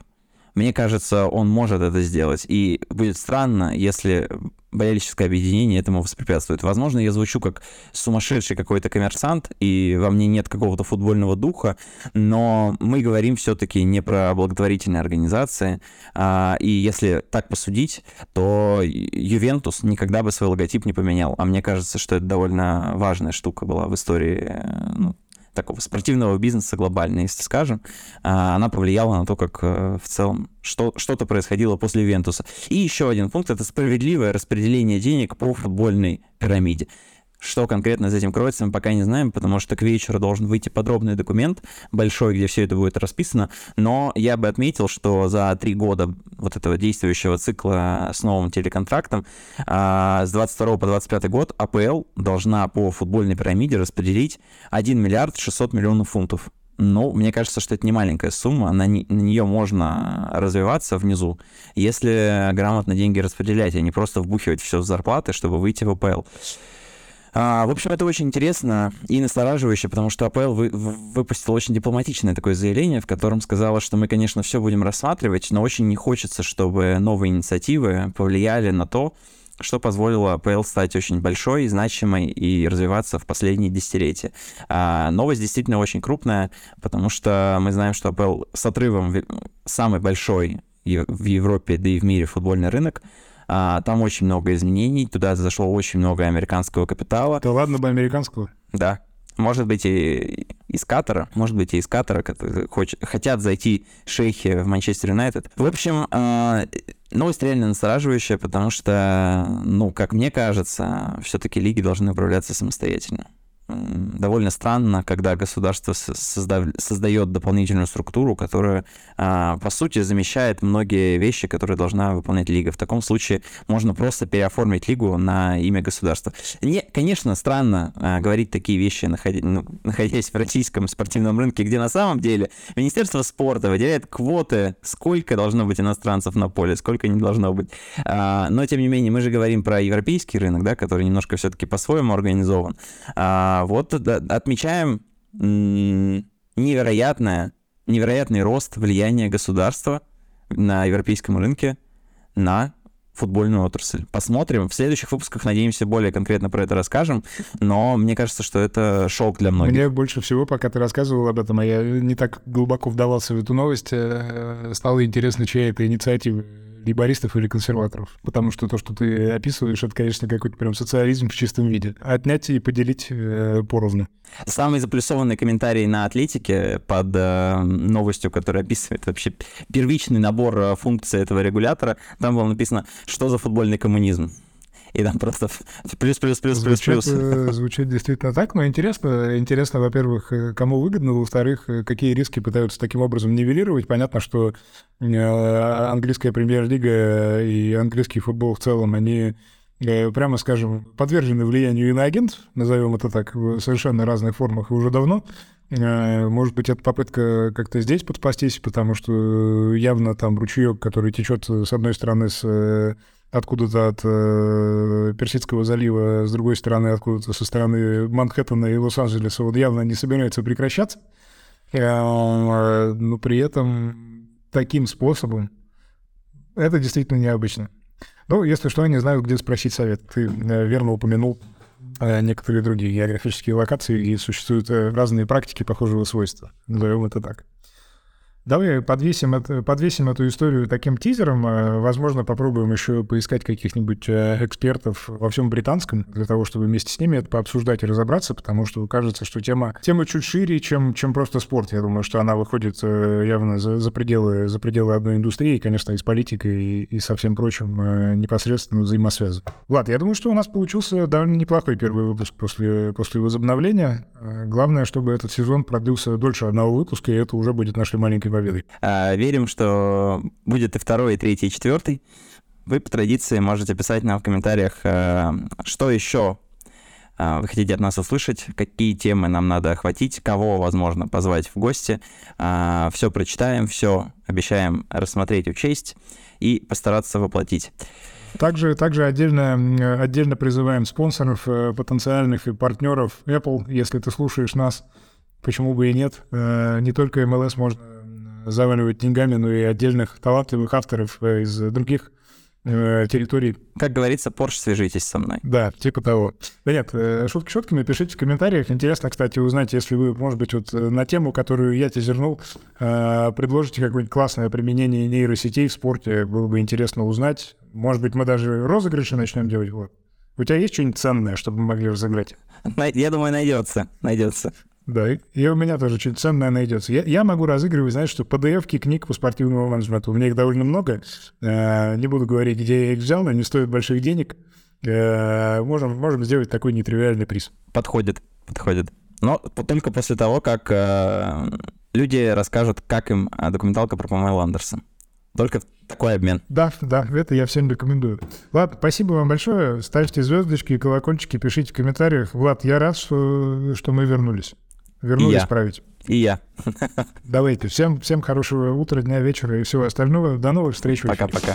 мне кажется, он может это сделать. И будет странно, если болельческое объединение этому воспрепятствует. Возможно, я звучу как сумасшедший какой-то коммерсант, и во мне нет какого-то футбольного духа, но мы говорим все-таки не про благотворительные организации, а, и если так посудить, то Ювентус никогда бы свой логотип не поменял, а мне кажется, что это довольно важная штука была в истории э, ну, такого спортивного бизнеса глобально, если скажем, а, она повлияла на то, как э, в целом что, что-то происходило после Вентуса. И еще один пункт — это справедливое распределение денег по футбольной пирамиде. Что конкретно за этим кроется, мы пока не знаем, потому что к вечеру должен выйти подробный документ большой, где все это будет расписано. Но я бы отметил, что за три года вот этого действующего цикла с новым телеконтрактом а, с 22 по 25 год АПЛ должна по футбольной пирамиде распределить 1 миллиард 600 миллионов фунтов. Ну, мне кажется, что это не маленькая сумма, на, не, на нее можно развиваться внизу, если грамотно деньги распределять, а не просто вбухивать все в зарплаты, чтобы выйти в АПЛ. А, в общем, это очень интересно и настораживающе, потому что АПЛ вы, выпустил очень дипломатичное такое заявление, в котором сказала, что мы, конечно, все будем рассматривать, но очень не хочется, чтобы новые инициативы повлияли на то, что позволило АПЛ стать очень большой, значимой и развиваться в последние десятилетия. А, новость действительно очень крупная, потому что мы знаем, что АПЛ с отрывом самый большой в Европе, да и в мире футбольный рынок, а, там очень много изменений, туда зашло очень много американского капитала. Да ладно бы американского? Да. Может быть, и из Катара, может быть, и из Катара которые хоч- хотят зайти шейхи в Манчестер Юнайтед. В общем, э, новость реально настораживающая, потому что, ну, как мне кажется, все-таки лиги должны управляться самостоятельно. Довольно странно, когда государство созда... создает дополнительную структуру, которая, а, по сути, замещает многие вещи, которые должна выполнять лига. В таком случае можно просто переоформить лигу на имя государства. Не, конечно, странно а, говорить такие вещи, ну, находясь в российском спортивном рынке, где на самом деле Министерство спорта выделяет квоты, сколько должно быть иностранцев на поле, сколько не должно быть. А, но, тем не менее, мы же говорим про европейский рынок, да, который немножко все-таки по-своему организован. Вот отмечаем невероятное, невероятный рост влияния государства на европейском рынке на футбольную отрасль. Посмотрим. В следующих выпусках, надеемся, более конкретно про это расскажем. Но мне кажется, что это шок для многих. Мне больше всего, пока ты рассказывал об этом, а я не так глубоко вдавался в эту новость, э, стало интересно, чья это инициатива либористов или консерваторов. Потому что то, что ты описываешь, это, конечно, какой-то прям социализм в чистом виде. Отнять и поделить э, поровну. Самый заплюсованный комментарий на Атлетике под э, новостью, которая описывает вообще первичный набор э, функций этого регулятора, там было написано, что за футбольный коммунизм и там просто плюс, плюс, плюс, плюс, плюс. Э, звучит действительно так, но интересно, интересно, во-первых, э, кому выгодно, во-вторых, э, какие риски пытаются таким образом нивелировать. Понятно, что английская премьер-лига и английский футбол в целом, они прямо скажем, подвержены влиянию иноагентов, назовем это так, в совершенно разных формах и уже давно. Может быть, это попытка как-то здесь подспастись, потому что явно там ручеек, который течет с одной стороны с откуда-то от э, Персидского залива, с другой стороны, откуда-то со стороны Манхэттена и Лос-Анджелеса, вот явно не собирается прекращаться. Э, но при этом таким способом это действительно необычно. Ну, если что, не знаю, где спросить совет. Ты э, верно упомянул э, некоторые другие географические локации, и существуют разные практики похожего свойства. Назовем это так. Давай подвесим, это, подвесим эту историю таким тизером. Э, возможно, попробуем еще поискать каких-нибудь э, экспертов во всем британском, для того, чтобы вместе с ними это пообсуждать и разобраться, потому что кажется, что тема, тема чуть шире, чем, чем просто спорт. Я думаю, что она выходит э, явно за, за, пределы, за пределы одной индустрии, конечно, и с политикой, и, и со всем прочим непосредственно взаимосвязан. Влад, я думаю, что у нас получился довольно неплохой первый выпуск после, после возобновления. Главное, чтобы этот сезон продлился дольше одного выпуска, и это уже будет нашей маленькой победой. А, верим, что будет и второй, и третий, и четвертый. Вы по традиции можете писать нам в комментариях, а, что еще а, вы хотите от нас услышать, какие темы нам надо охватить, кого, возможно, позвать в гости. Все прочитаем, все обещаем рассмотреть, учесть и постараться воплотить. Также, также отдельно, отдельно призываем спонсоров, э, потенциальных и партнеров Apple, если ты слушаешь нас, почему бы и нет. Э, не только MLS можно заваливать деньгами, но и отдельных талантливых авторов э, из других э, территорий. Как говорится, Порш, свяжитесь со мной. Да, типа того. Да нет, э, шутки шутками, пишите в комментариях. Интересно, кстати, узнать, если вы, может быть, вот на тему, которую я тизернул, предложите какое-нибудь классное применение нейросетей в спорте, было бы интересно узнать. Может быть, мы даже розыгрыши начнем делать. Вот. У тебя есть что-нибудь ценное, чтобы мы могли разыграть? Я думаю, найдется, найдется. Да, и у меня тоже что-то ценное найдется. Я, я могу разыгрывать, знаешь, что PDF-ки книг по спортивному менеджменту. У меня их довольно много. Э, не буду говорить, где я их взял, но они стоят больших денег. Э, можем, можем сделать такой нетривиальный приз. Подходит, подходит. Но только после того, как э, люди расскажут, как им документалка про Памела Андерсон. Только такой обмен. Да, да, это я всем рекомендую. Влад, спасибо вам большое. Ставьте звездочки и колокольчики, пишите в комментариях. Влад, я рад, что, что мы вернулись. Вернулись я. править. И я. Давайте. Всем, всем хорошего утра, дня, вечера и всего остального. До новых встреч. Пока-пока.